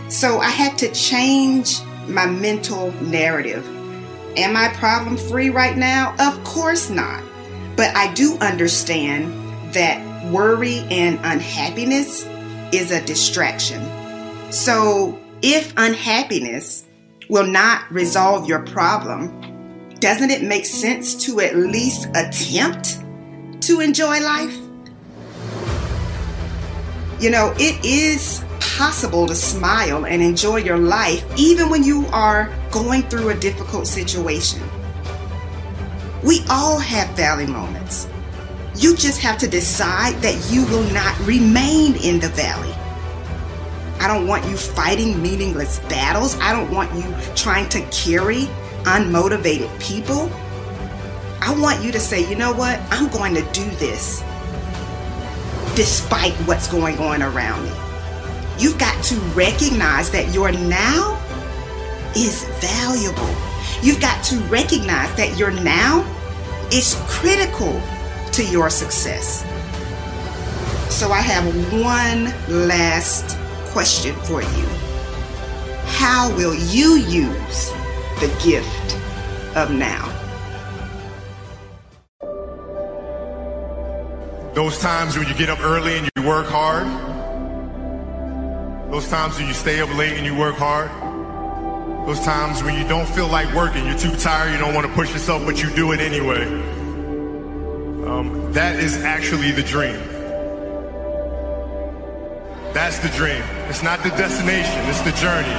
Speaker 10: So I had to change my mental narrative. Am I problem free right now? Of course not. But I do understand that worry and unhappiness is a distraction. So if unhappiness will not resolve your problem, doesn't it make sense to at least attempt to enjoy life? You know, it is possible to smile and enjoy your life even when you are going through a difficult situation. We all have valley moments. You just have to decide that you will not remain in the valley. I don't want you fighting meaningless battles. I don't want you trying to carry unmotivated people. I want you to say, you know what? I'm going to do this despite what's going on around me. You've got to recognize that your now is valuable. You've got to recognize that your now is critical to your success. So I have one last question for you. How will you use the gift of now.
Speaker 43: Those times when you get up early and you work hard. Those times when you stay up late and you work hard. Those times when you don't feel like working, you're too tired, you don't want to push yourself, but you do it anyway. Um, that is actually the dream. That's the dream. It's not the destination, it's the journey.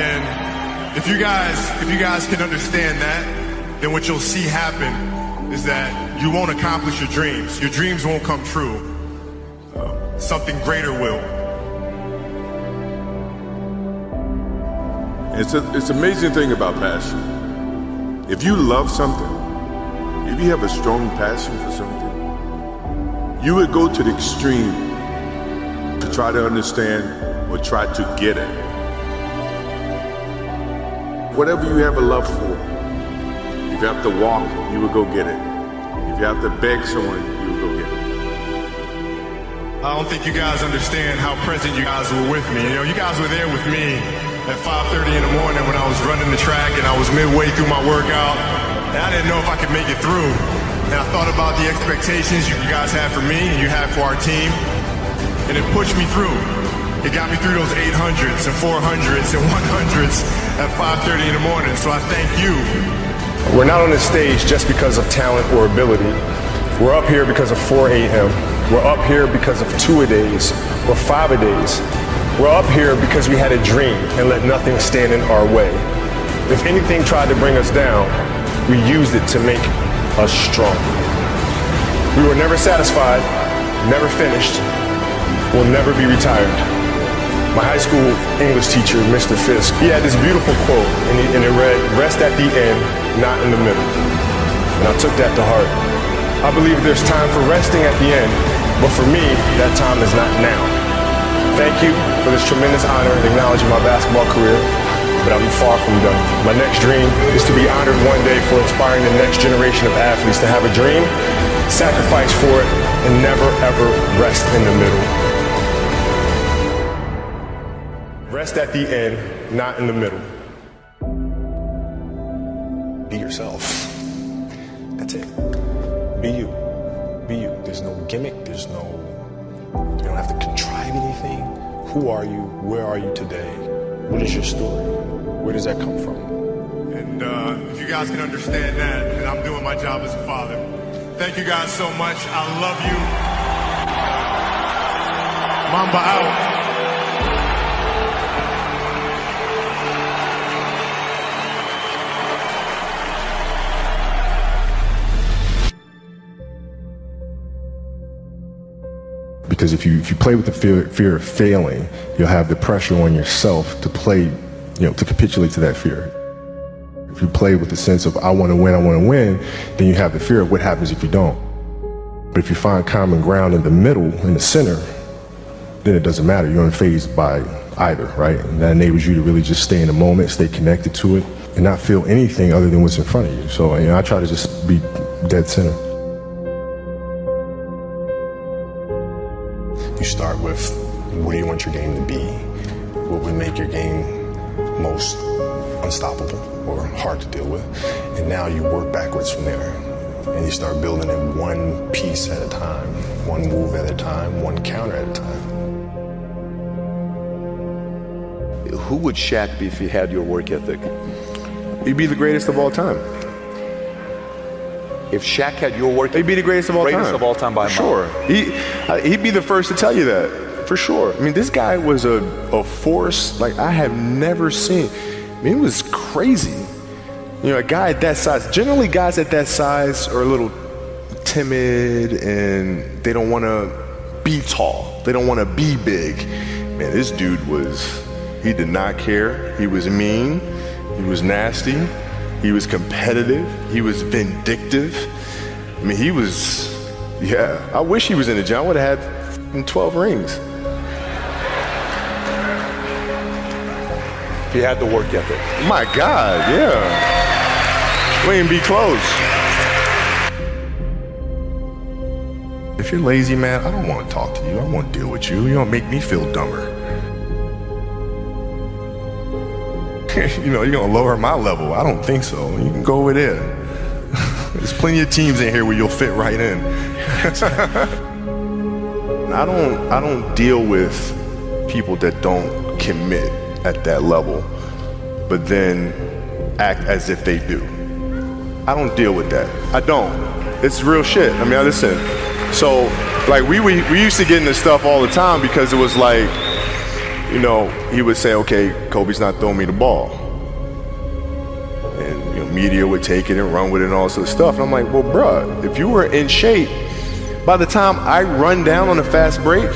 Speaker 43: And if you guys, if you guys can understand that, then what you'll see happen is that you won't accomplish your dreams. Your dreams won't come true. Uh, something greater will.
Speaker 4: It's a, it's amazing thing about passion. If you love something, if you have a strong passion for something, you would go to the extreme to try to understand or try to get it. Whatever you have a love for, you have to walk, you would go get it. If you have to beg someone, you would go get it.
Speaker 43: I don't think you guys understand how present you guys were with me. You know, you guys were there with me at 5.30 in the morning when I was running the track and I was midway through my workout. And I didn't know if I could make it through. And I thought about the expectations you guys had for me and you had for our team. And it pushed me through. It got me through those 800s and 400s and 100s at 5.30 in the morning. So I thank you.
Speaker 20: We're not on this stage just because of talent or ability. We're up here because of 4 a.m. We're up here because of two a days or five a days. We're up here because we had a dream and let nothing stand in our way. If anything tried to bring us down, we used it to make us strong. We were never satisfied, never finished, will never be retired. My high school English teacher, Mr. Fisk, he had this beautiful quote, and, he, and it read, Rest at the end, not in the middle. And I took that to heart. I believe there's time for resting at the end, but for me, that time is not now. Thank you for this tremendous honor in acknowledging my basketball career, but I'm far from done. My next dream is to be honored one day for inspiring the next generation of athletes to have a dream, sacrifice for it, and never ever rest in the middle. Rest at the end, not in the middle.
Speaker 44: Who are you? Where are you today? What is your story? Where does that come from?
Speaker 43: And uh, if you guys can understand that, then I'm doing my job as a father. Thank you guys so much. I love you. Mamba out.
Speaker 20: Because if you if you play with the fear, fear of failing, you'll have the pressure on yourself to play, you know, to capitulate to that fear. If you play with the sense of I want to win, I want to win, then you have the fear of what happens if you don't. But if you find common ground in the middle, in the center, then it doesn't matter. You're unfazed by either, right? And that enables you to really just stay in the moment, stay connected to it, and not feel anything other than what's in front of you. So you know, I try to just be dead center.
Speaker 44: What do you want your game to be? What would make your game most unstoppable or hard to deal with? And now you work backwards from there. And you start building it one piece at a time, one move at a time, one counter at a time.
Speaker 20: Who would Shaq be if he had your work ethic? He'd be the greatest of all time.
Speaker 45: If Shaq had your work, ethic,
Speaker 20: he'd be the greatest of all
Speaker 45: greatest
Speaker 20: time.
Speaker 45: of all time by
Speaker 20: sure.
Speaker 45: mile.
Speaker 20: He, uh, he'd be the first to tell you that, for sure. I mean, this guy was a, a force like I have never seen. I mean, it was crazy. You know, a guy at that size, generally guys at that size are a little timid and they don't want to be tall. They don't want to be big. Man, this dude was, he did not care. He was mean. He was nasty. He was competitive. He was vindictive. I mean, he was, yeah. I wish he was in the gym. I would have had 12 rings.
Speaker 45: If he had the work ethic.
Speaker 20: My God, yeah. We ain't be close. If you're lazy, man, I don't want to talk to you. I don't want to deal with you. You don't make me feel dumber. you know, you're gonna lower my level. I don't think so. You can go over there. There's plenty of teams in here where you'll fit right in. I don't I don't deal with people that don't commit at that level, but then act as if they do. I don't deal with that. I don't. It's real shit. I mean, listen. So, like, we, we we used to get into stuff all the time because it was like, you know, he would say, "Okay, Kobe's not throwing me the ball," and you know, media would take it and run with it and all this other stuff. And I'm like, "Well, bruh, if you were in shape, by the time I run down on a fast break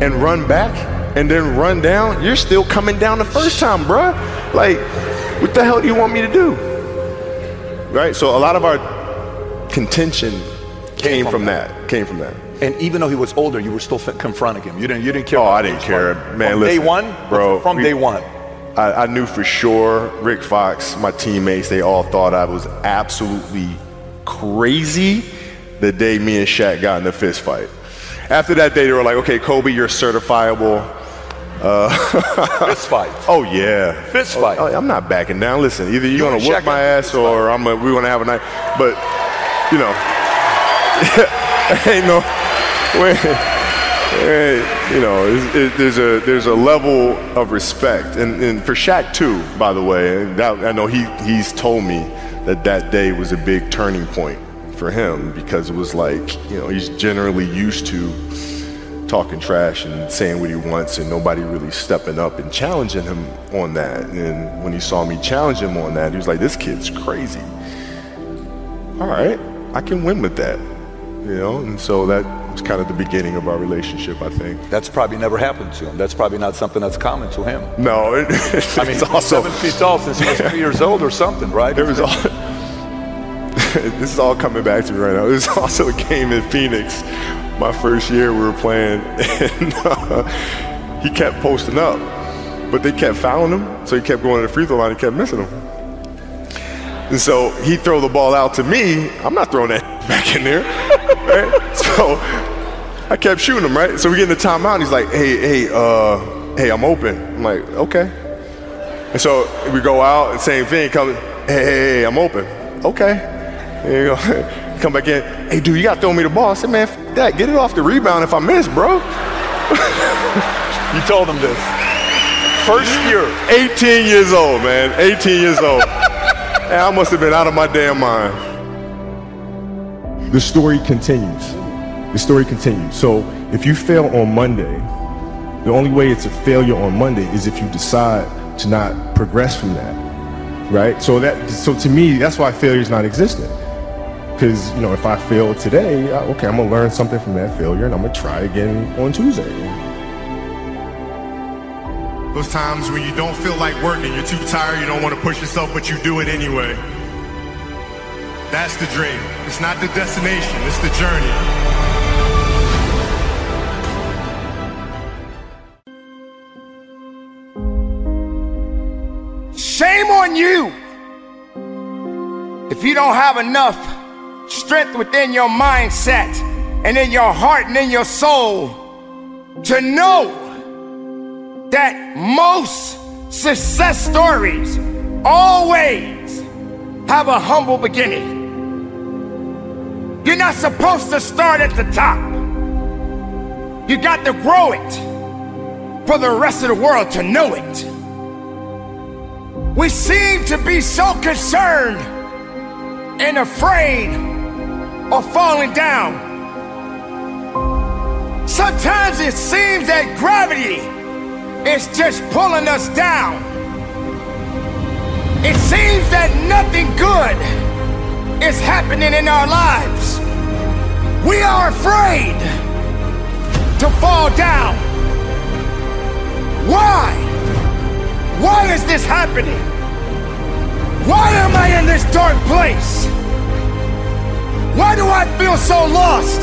Speaker 20: and run back and then run down, you're still coming down the first time, bruh. Like, what the hell do you want me to do?" Right. So a lot of our contention came, from, that. Came from that.
Speaker 45: And even though he was older, you were still f- confronting him. You didn't. You didn't care.
Speaker 20: Oh, I didn't care, man.
Speaker 45: From
Speaker 20: listen,
Speaker 45: day one,
Speaker 20: bro.
Speaker 45: From
Speaker 20: we-
Speaker 45: day one.
Speaker 20: I, I knew for sure Rick Fox, my teammates, they all thought I was absolutely crazy the day me and Shaq got in the fist fight. After that day, they were like, "Okay, Kobe, you're certifiable." Uh,
Speaker 45: fist fight.
Speaker 20: Oh yeah,
Speaker 45: Fist fight.
Speaker 20: Oh, I'm not backing down. Listen, either you're
Speaker 45: You
Speaker 20: gonna whoop my ass or I'm we're gonna have a night. But you know, ain't no. Hey, you know, it, there's a there's a level of respect, and, and for Shaq too, by the way. That, I know he he's told me that that day was a big turning point for him because it was like you know he's generally used to talking trash and saying what he wants, and nobody really stepping up and challenging him on that. And when he saw me challenge him on that, he was like, "This kid's crazy." All right, I can win with that, you know. And so that was kind of the beginning of our relationship, I think.
Speaker 45: That's probably never happened to him. That's probably not something that's common to him.
Speaker 20: No, it,
Speaker 45: I mean,
Speaker 20: it's also
Speaker 45: seven feet tall since he was three years old or something, right?
Speaker 20: There was all. this is all coming back to me right now. It was also a game in Phoenix, my first year we were playing, and uh, he kept posting up, but they kept fouling him, so he kept going to the free throw line and kept missing them. And so he'd throw the ball out to me. I'm not throwing that back in there. Right? So I kept shooting him, right? So we get in the timeout, and he's like, hey, hey, uh, hey, I'm open. I'm like, okay. And so we go out, and same thing, come, hey, hey, hey, I'm open. Okay. There you go. Come back in. Hey, dude, you got to throw me the ball. I said, man, f- that, get it off the rebound if I miss, bro.
Speaker 45: you told him this. First year.
Speaker 20: 18 years old, man. 18 years old. and I must have been out of my damn mind. The story continues. The story continues. So if you fail on Monday, the only way it's a failure on Monday is if you decide to not progress from that. Right? So that so to me, that's why failure is not existent. Because, you know, if I fail today, I- okay, I'm gonna learn something from that failure and I'm gonna try again on Tuesday. Those times when you don't feel like working, you're too tired, you don't want to push yourself, but you do it anyway. That's the dream. It's not the destination, it's the journey.
Speaker 6: Shame on you if you don't have enough strength within your mindset and in your heart and in your soul to know that most success stories always have a humble beginning. You're not supposed to start at the top. You got to grow it for the rest of the world to know it. We seem to be so concerned and afraid of falling down. Sometimes it seems that gravity is just pulling us down. It seems that nothing good is happening in our lives. We are afraid to fall down. Why? Why is this happening? Why am I in this dark place? Why do I feel so lost?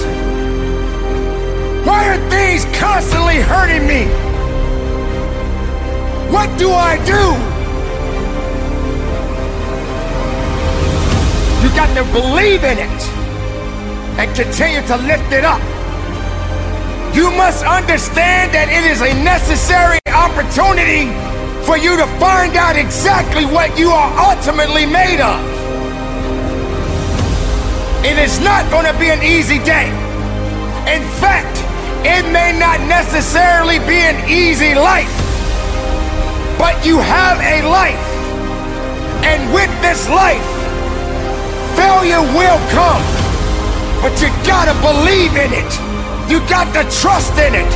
Speaker 6: Why are things constantly hurting me? What do I do? You got to believe in it and continue to lift it up. You must understand that it is a necessary opportunity for you to find out exactly what you are ultimately made of. It is not going to be an easy day. In fact, it may not necessarily be an easy life, but you have a life. And with this life, failure will come. But you gotta believe in it. You got to trust in it.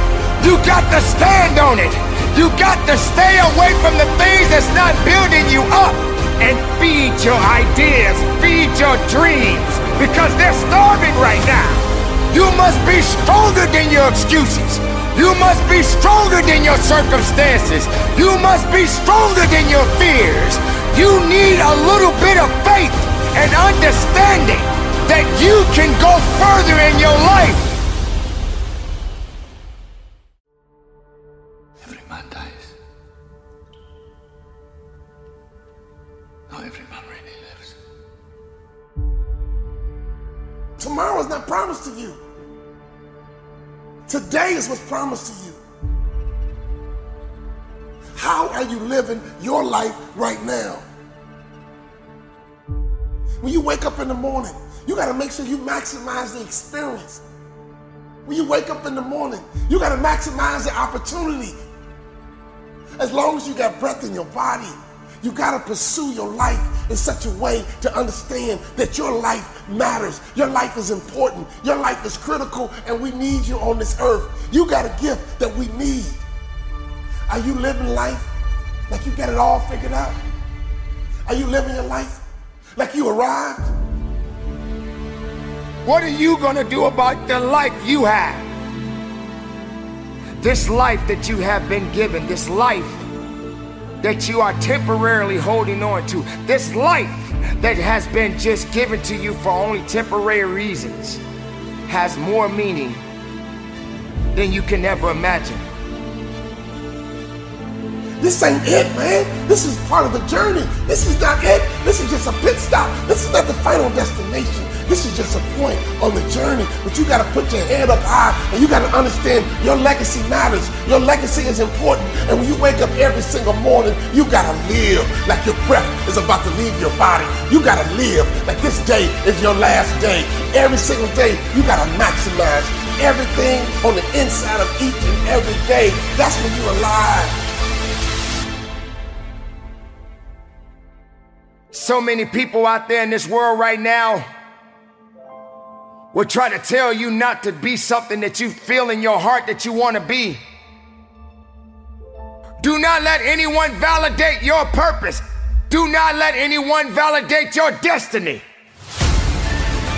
Speaker 6: You got to stand on it. You got to stay away from the things that's not building you up and feed your ideas, feed your dreams, because they're starving right now. You must be stronger than your excuses. You must be stronger than your circumstances. You must be stronger than your fears. You need a little bit of faith and understanding that you can go further in your life.
Speaker 15: Tomorrow's not promised to you. Today is what's promised to you. How are you living your life right now? When you wake up in the morning, you got to make sure you maximize the experience. When you wake up in the morning, you got to maximize the opportunity. As long as you got breath in your body, you got to pursue your life in such a way to understand that your life matters. Your life is important. Your life is critical, and we need you on this earth. You got a gift that we need. Are you living life like you got it all figured out? Are you living your life like you arrived?
Speaker 6: What are you going to do about the life you have? This life that you have been given, this life that you are temporarily holding on to, this life that has been just given to you for only temporary reasons, has more meaning than you can ever imagine.
Speaker 15: This ain't it, man. This is part of the journey. This is not it. This is just a pit stop. This is not the final destination. This is just a point on the journey. But you got to put your head up high and you got to understand your legacy matters. Your legacy is important. And when you wake up every single morning, you got to live like your breath is about to leave your body. You got to live like this day is your last day. Every single day, you got to maximize everything on the inside of each and every day. That's when you're alive.
Speaker 6: So many people out there in this world right now will try to tell you not to be something that you feel in your heart that you want to be. Do not let anyone validate your purpose. Do not let anyone validate your destiny.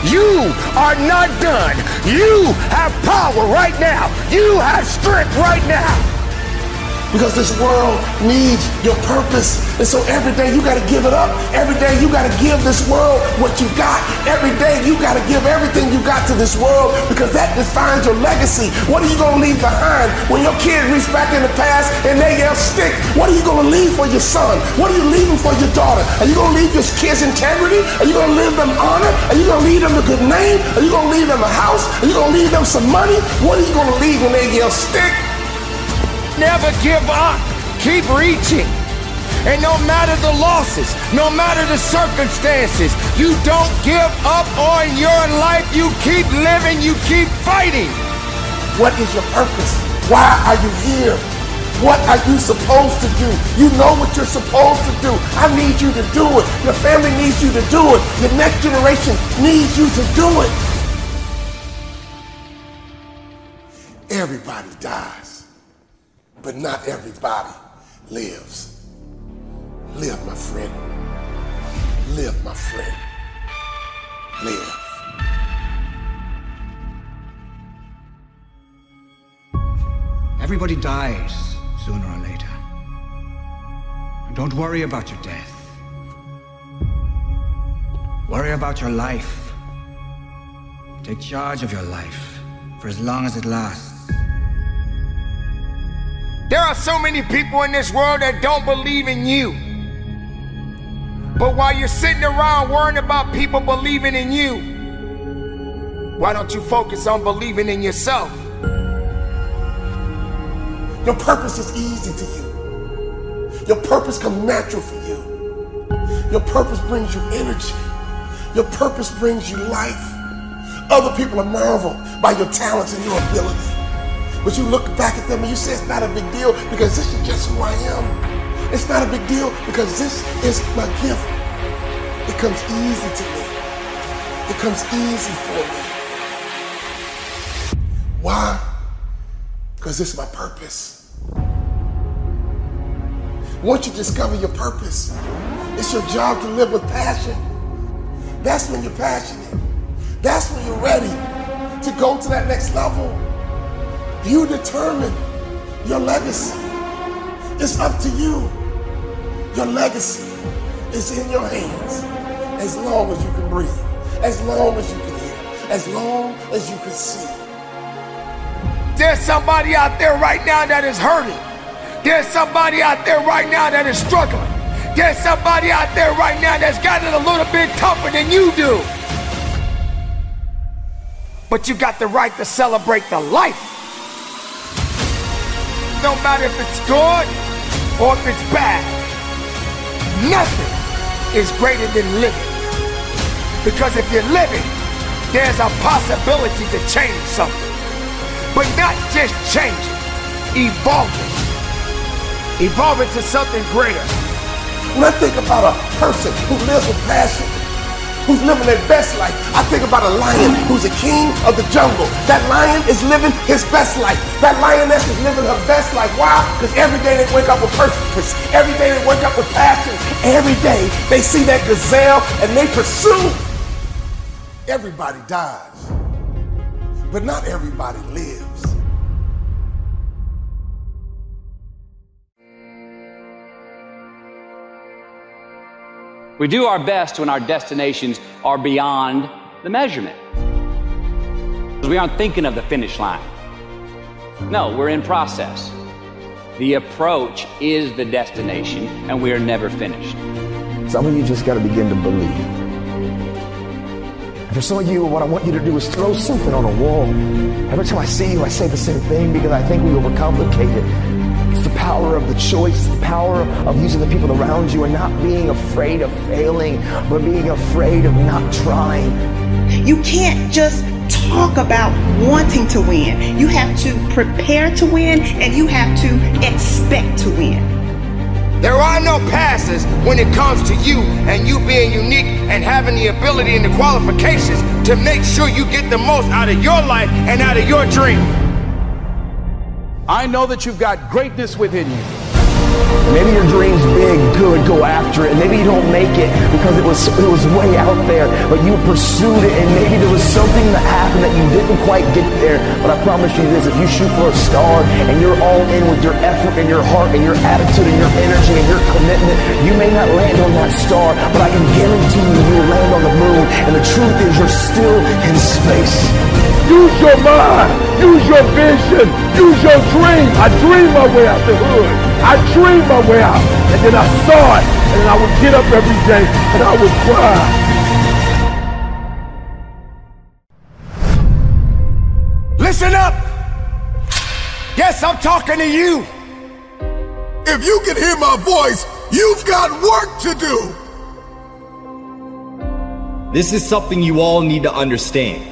Speaker 6: You are not done. You have power right now. You have strength right now
Speaker 15: because this world needs your purpose. And so every day you got to give it up. Every day you got to give this world what you got. Every day you got to give everything you got to this world because that defines your legacy. What are you going to leave behind when your kids reach back in the past and they yell stick? What are you going to leave for your son? What are you leaving for your daughter? Are you going to leave your kids integrity? Are you going to leave them honor? Are you going to leave them a good name? Are you going to leave them a house? Are you going to leave them some money? What are you going to leave when they yell stick?
Speaker 6: Never give up. Keep reaching. And no matter the losses, no matter the circumstances, you don't give up on your life. You keep living, you keep fighting.
Speaker 15: What is your purpose? Why are you here? What are you supposed to do? You know what you're supposed to do. I need you to do it. Your family needs you to do it. Your next generation needs you to do it. Everybody dies, but not everybody lives. Live, my friend. Live, my friend. Live.
Speaker 46: Everybody dies sooner or later. And don't worry about your death. Worry about your life. Take charge of your life for as long as it lasts.
Speaker 6: There are so many people in this world that don't believe in you. But while you're sitting around worrying about people believing in you, why don't you focus on believing in yourself?
Speaker 15: Your purpose is easy to you. Your purpose comes natural for you. Your purpose brings you energy. Your purpose brings you life. Other people are marveled by your talents and your ability. But you look back at them and you say it's not a big deal because this is just who I am. It's not a big deal because this is my gift. It comes easy to me. It comes easy for me. Why? Because this is my purpose. Once you discover your purpose, it's your job to live with passion. That's when you're passionate. That's when you're ready to go to that next level. You determine your legacy. It's up to you. Your legacy is in your hands as long as you can breathe, as long as you can hear, as long as you can see.
Speaker 6: There's somebody out there right now that is hurting. There's somebody out there right now that is struggling. There's somebody out there right now that's got it a little bit tougher than you do. But you got the right to celebrate the life. No matter if it's good or if it's bad, nothing is greater than living. Because if you're living, there's a possibility to change something. But not just change it. Evolve it to something greater.
Speaker 15: I think about a person who lives with passion, who's living their best life, I think about a lion who's a king of the jungle. That lion is living his best life. That lioness is living her best life. Why? Because every day they wake up with purpose. Every day they wake up with passion. Every day they see that gazelle and they pursue. Everybody dies, but not everybody lives.
Speaker 12: We do our best when our destinations are beyond the measurement. Because we aren't thinking of the finish line. No, we're in process. The approach is the destination, and we are never finished.
Speaker 4: Some of you just got to begin to believe. For some of you, what I want you to do is throw something on a wall. Every time I see you, I say the same thing because I think we overcomplicate it. It's the power of the choice, the power of using the people around you and not being afraid of failing, but being afraid of not trying.
Speaker 10: You can't just talk about wanting to win. You have to prepare to win and you have to expect to win.
Speaker 6: There are no passes when it comes to you and you being unique and having the ability and the qualifications to make sure you get the most out of your life and out of your dream.
Speaker 47: I know that you've got greatness within you.
Speaker 4: Maybe your dream's big, good, go after it. Maybe you don't make it because it was it was way out there, but you pursued it and maybe there was something that happened that you didn't quite get there. But I promise you this, if you shoot for a star and you're all in with your effort and your heart and your attitude and your energy and your commitment, you may not land on that star, but I can guarantee you you'll land on the moon. And the truth is you're still in space.
Speaker 15: Use your mind. Use your vision. Use your dream. I dream my way out the hood. I dreamed my way out. And then I saw it. And then I would get up every day and I would cry.
Speaker 6: Listen up! Yes, I'm talking to you.
Speaker 1: If you can hear my voice, you've got work to do.
Speaker 13: This is something you all need to understand.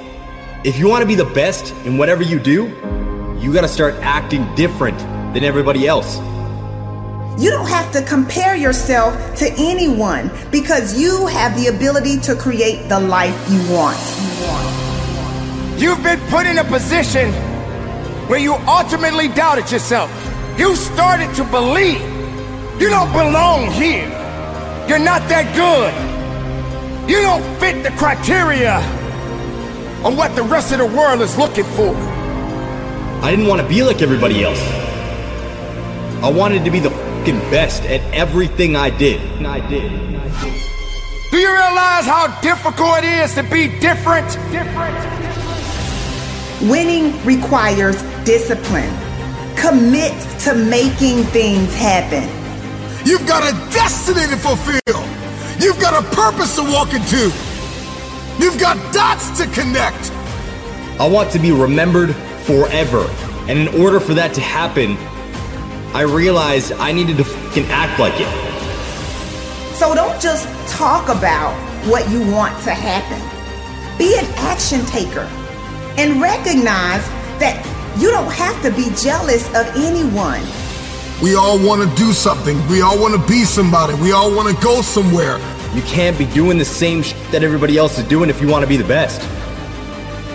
Speaker 13: If you want to be the best in whatever you do, you got to start acting different than everybody else.
Speaker 10: You don't have to compare yourself to anyone because you have the ability to create the life you want.
Speaker 6: You've been put in a position where you ultimately doubted yourself. You started to believe you don't belong here. You're not that good. You don't fit the criteria of what the rest of the world is looking for.
Speaker 13: I didn't want to be like everybody else. I wanted to be the fucking best at everything I did. And I did.
Speaker 6: Do you realize how difficult it is to be different? Different.
Speaker 10: Winning requires discipline. Commit to making things happen.
Speaker 1: You've got a destiny to fulfill. You've got a purpose to walk into. You've got dots to connect.
Speaker 13: I want to be remembered forever. And in order for that to happen, I realized I needed to fucking act like it.
Speaker 10: So don't just talk about what you want to happen. Be an action taker and recognize that you don't have to be jealous of anyone.
Speaker 1: We all want to do something. We all want to be somebody. We all want to go somewhere.
Speaker 13: You can't be doing the same sh- that everybody else is doing if you want to be the best.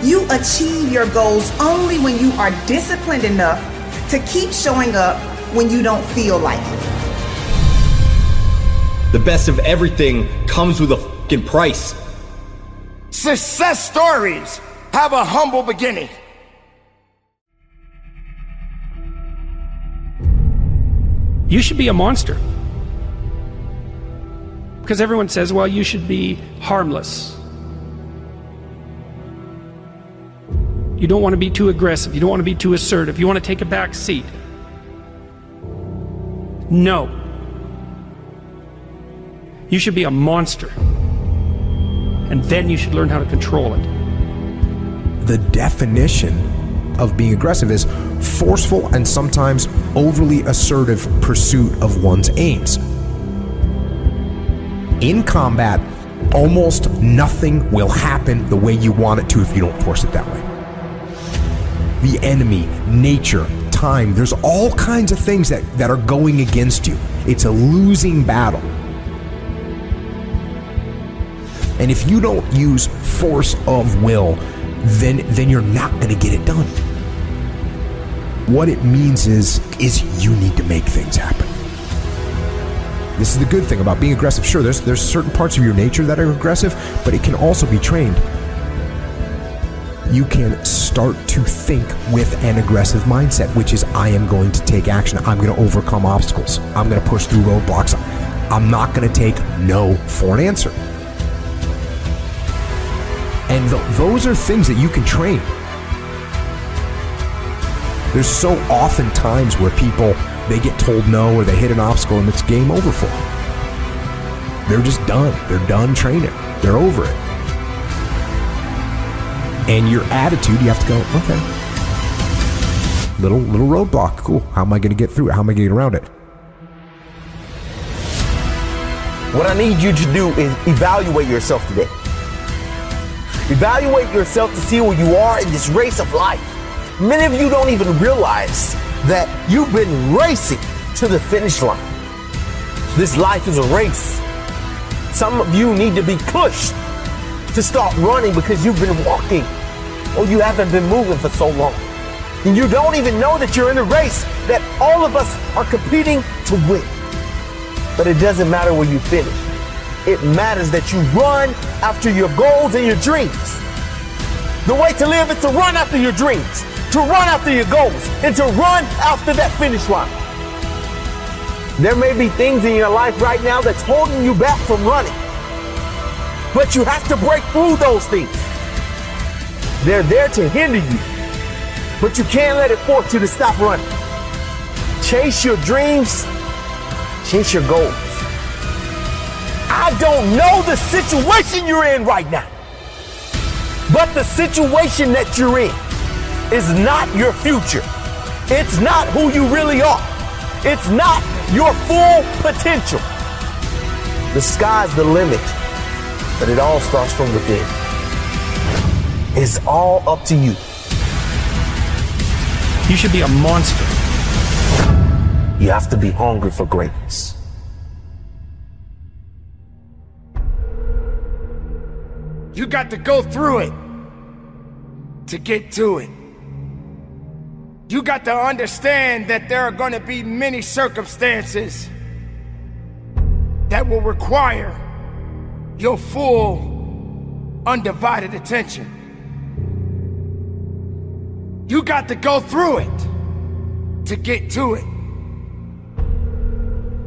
Speaker 10: You achieve your goals only when you are disciplined enough to keep showing up when you don't feel like it.
Speaker 13: The best of everything comes with a fucking price.
Speaker 6: Success stories have a humble beginning.
Speaker 33: You should be a monster. Because everyone says, well, you should be harmless. You don't want to be too aggressive. You don't want to be too assertive. You want to take a back seat. No. You should be a monster. And then you should learn how to control it.
Speaker 48: The definition of being aggressive is forceful and sometimes overly assertive pursuit of one's aims. In combat, almost nothing will happen the way you want it to if you don't force it that way. The enemy, nature, time, there's all kinds of things that, that are going against you. It's a losing battle. And if you don't use force of will, then then you're not going to get it done. What it means is is you need to make things happen. This is the good thing about being aggressive. Sure, there's there's certain parts of your nature that are aggressive, but it can also be trained. You can start to think with an aggressive mindset, which is I am going to take action. I'm going to overcome obstacles. I'm going to push through roadblocks. I'm not going to take no for an answer. And th- those are things that you can train. There's so often times where people they get told no or they hit an obstacle and it's game over for them. They're just done. They're done training. They're over it. And your attitude, you have to go, okay. Little little roadblock. Cool. How am I going to get through it? How am I going to get around it?
Speaker 49: What I need you to do is evaluate yourself today. Evaluate yourself to see where you are in this race of life. Many of you don't even realize that you've been racing to the finish line. This life is a race. Some of you need to be pushed to start running because you've been walking or you haven't been moving for so long. And you don't even know that you're in a race that all of us are competing to win. But it doesn't matter where you finish. It matters that you run after your goals and your dreams. The way to live is to run after your dreams, to run after your goals, and to run after that finish line. There may be things in your life right now that's holding you back from running. But you have to break through those things. They're there to hinder you. But you can't let it force you to stop running. Chase your dreams, chase your goals. I don't know the situation you're in right now. But the situation that you're in is not your future. It's not who you really are. It's not your full potential. The sky's the limit, but it all starts from within. It's all up to you.
Speaker 33: You should be a monster.
Speaker 49: You have to be hungry for greatness.
Speaker 6: You got to go through it to get to it. You got to understand that there are going to be many circumstances that will require your full, undivided attention. You got to go through it to get to it.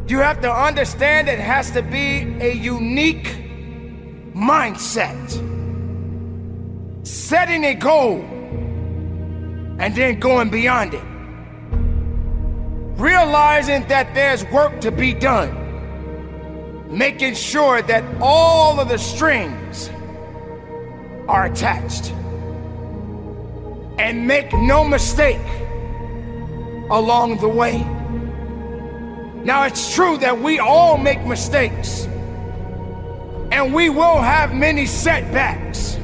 Speaker 6: You have to understand it has to be a unique mindset. Setting a goal and then going beyond it. Realizing that there's work to be done. Making sure that all of the strings are attached. And make no mistake along the way. Now, it's true that we all make mistakes, and we will have many setbacks,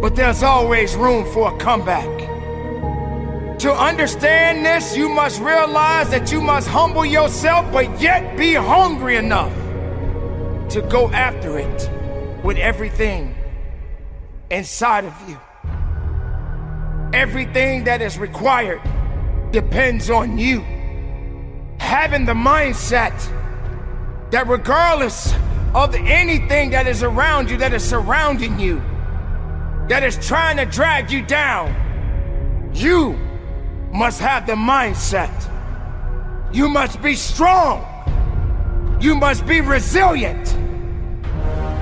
Speaker 6: but there's always room for a comeback. To understand this, you must realize that you must humble yourself, but yet be hungry enough to go after it with everything inside of you. Everything that is required depends on you. Having the mindset that regardless of anything that is around you, that is surrounding you, that is trying to drag you down, you must have the mindset. You must be strong. You must be resilient.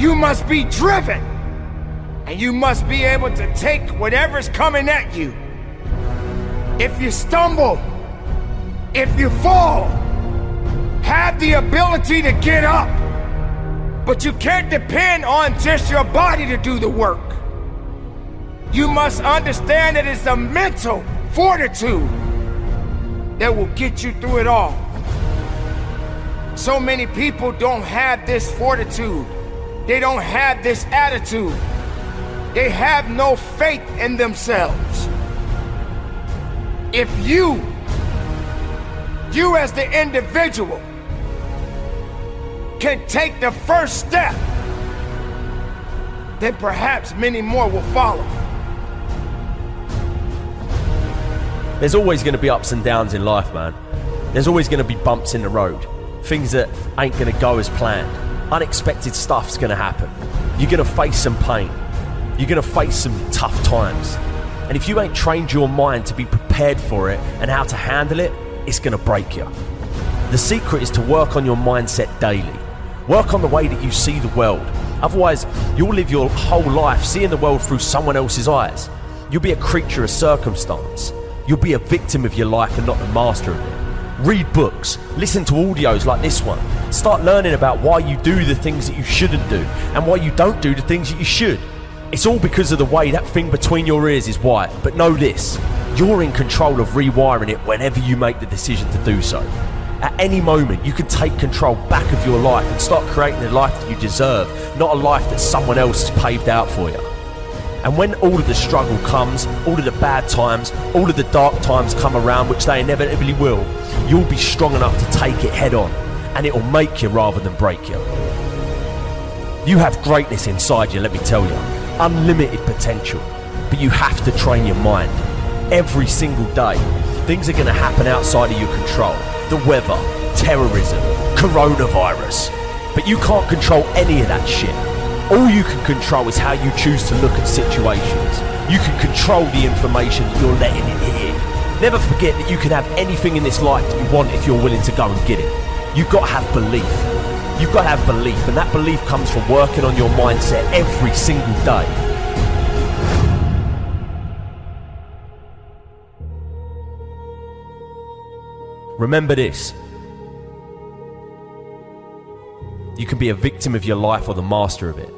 Speaker 6: You must be driven. And you must be able to take whatever's coming at you. If you stumble, if you fall, have the ability to get up. But you can't depend on just your body to do the work. You must understand that it's a mental fortitude that will get you through it all. So many people don't have this fortitude. They don't have this attitude. They have no faith in themselves. If you, you as the individual, can take the first step, then perhaps many more will follow.
Speaker 50: There's always going to be ups and downs in life, man. There's always going to be bumps in the road, things that ain't going to go as planned. Unexpected stuff's going to happen. You're going to face some pain. You're going to face some tough times. And if you ain't trained your mind to be prepared for it and how to handle it, it's going to break you. The secret is to work on your mindset daily. Work on the way that you see the world. Otherwise, you'll live your whole life seeing the world through someone else's eyes. You'll be a creature of circumstance. You'll be a victim of your life and not the master of it. Read books, listen to audios like this one. Start learning about why you do the things that you shouldn't do and why you don't do the things that you should. It's all because of the way that thing between your ears is white. But know this you're in control of rewiring it whenever you make the decision to do so. At any moment, you can take control back of your life and start creating the life that you deserve, not a life that someone else has paved out for you. And when all of the struggle comes, all of the bad times, all of the dark times come around, which they inevitably will, you'll be strong enough to take it head on. And it will make you rather than break you. You have greatness inside you, let me tell you. Unlimited potential. But you have to train your mind. Every single day, things are going to happen outside of your control. The weather, terrorism, coronavirus. But you can't control any of that shit. All you can control is how you choose to look at situations. You can control the information that you're letting in here. Never forget that you can have anything in this life that you want if you're willing to go and get it. You've got to have belief. You've got to have belief, and that belief comes from working on your mindset every single day. Remember this you can be a victim of your life or the master of it.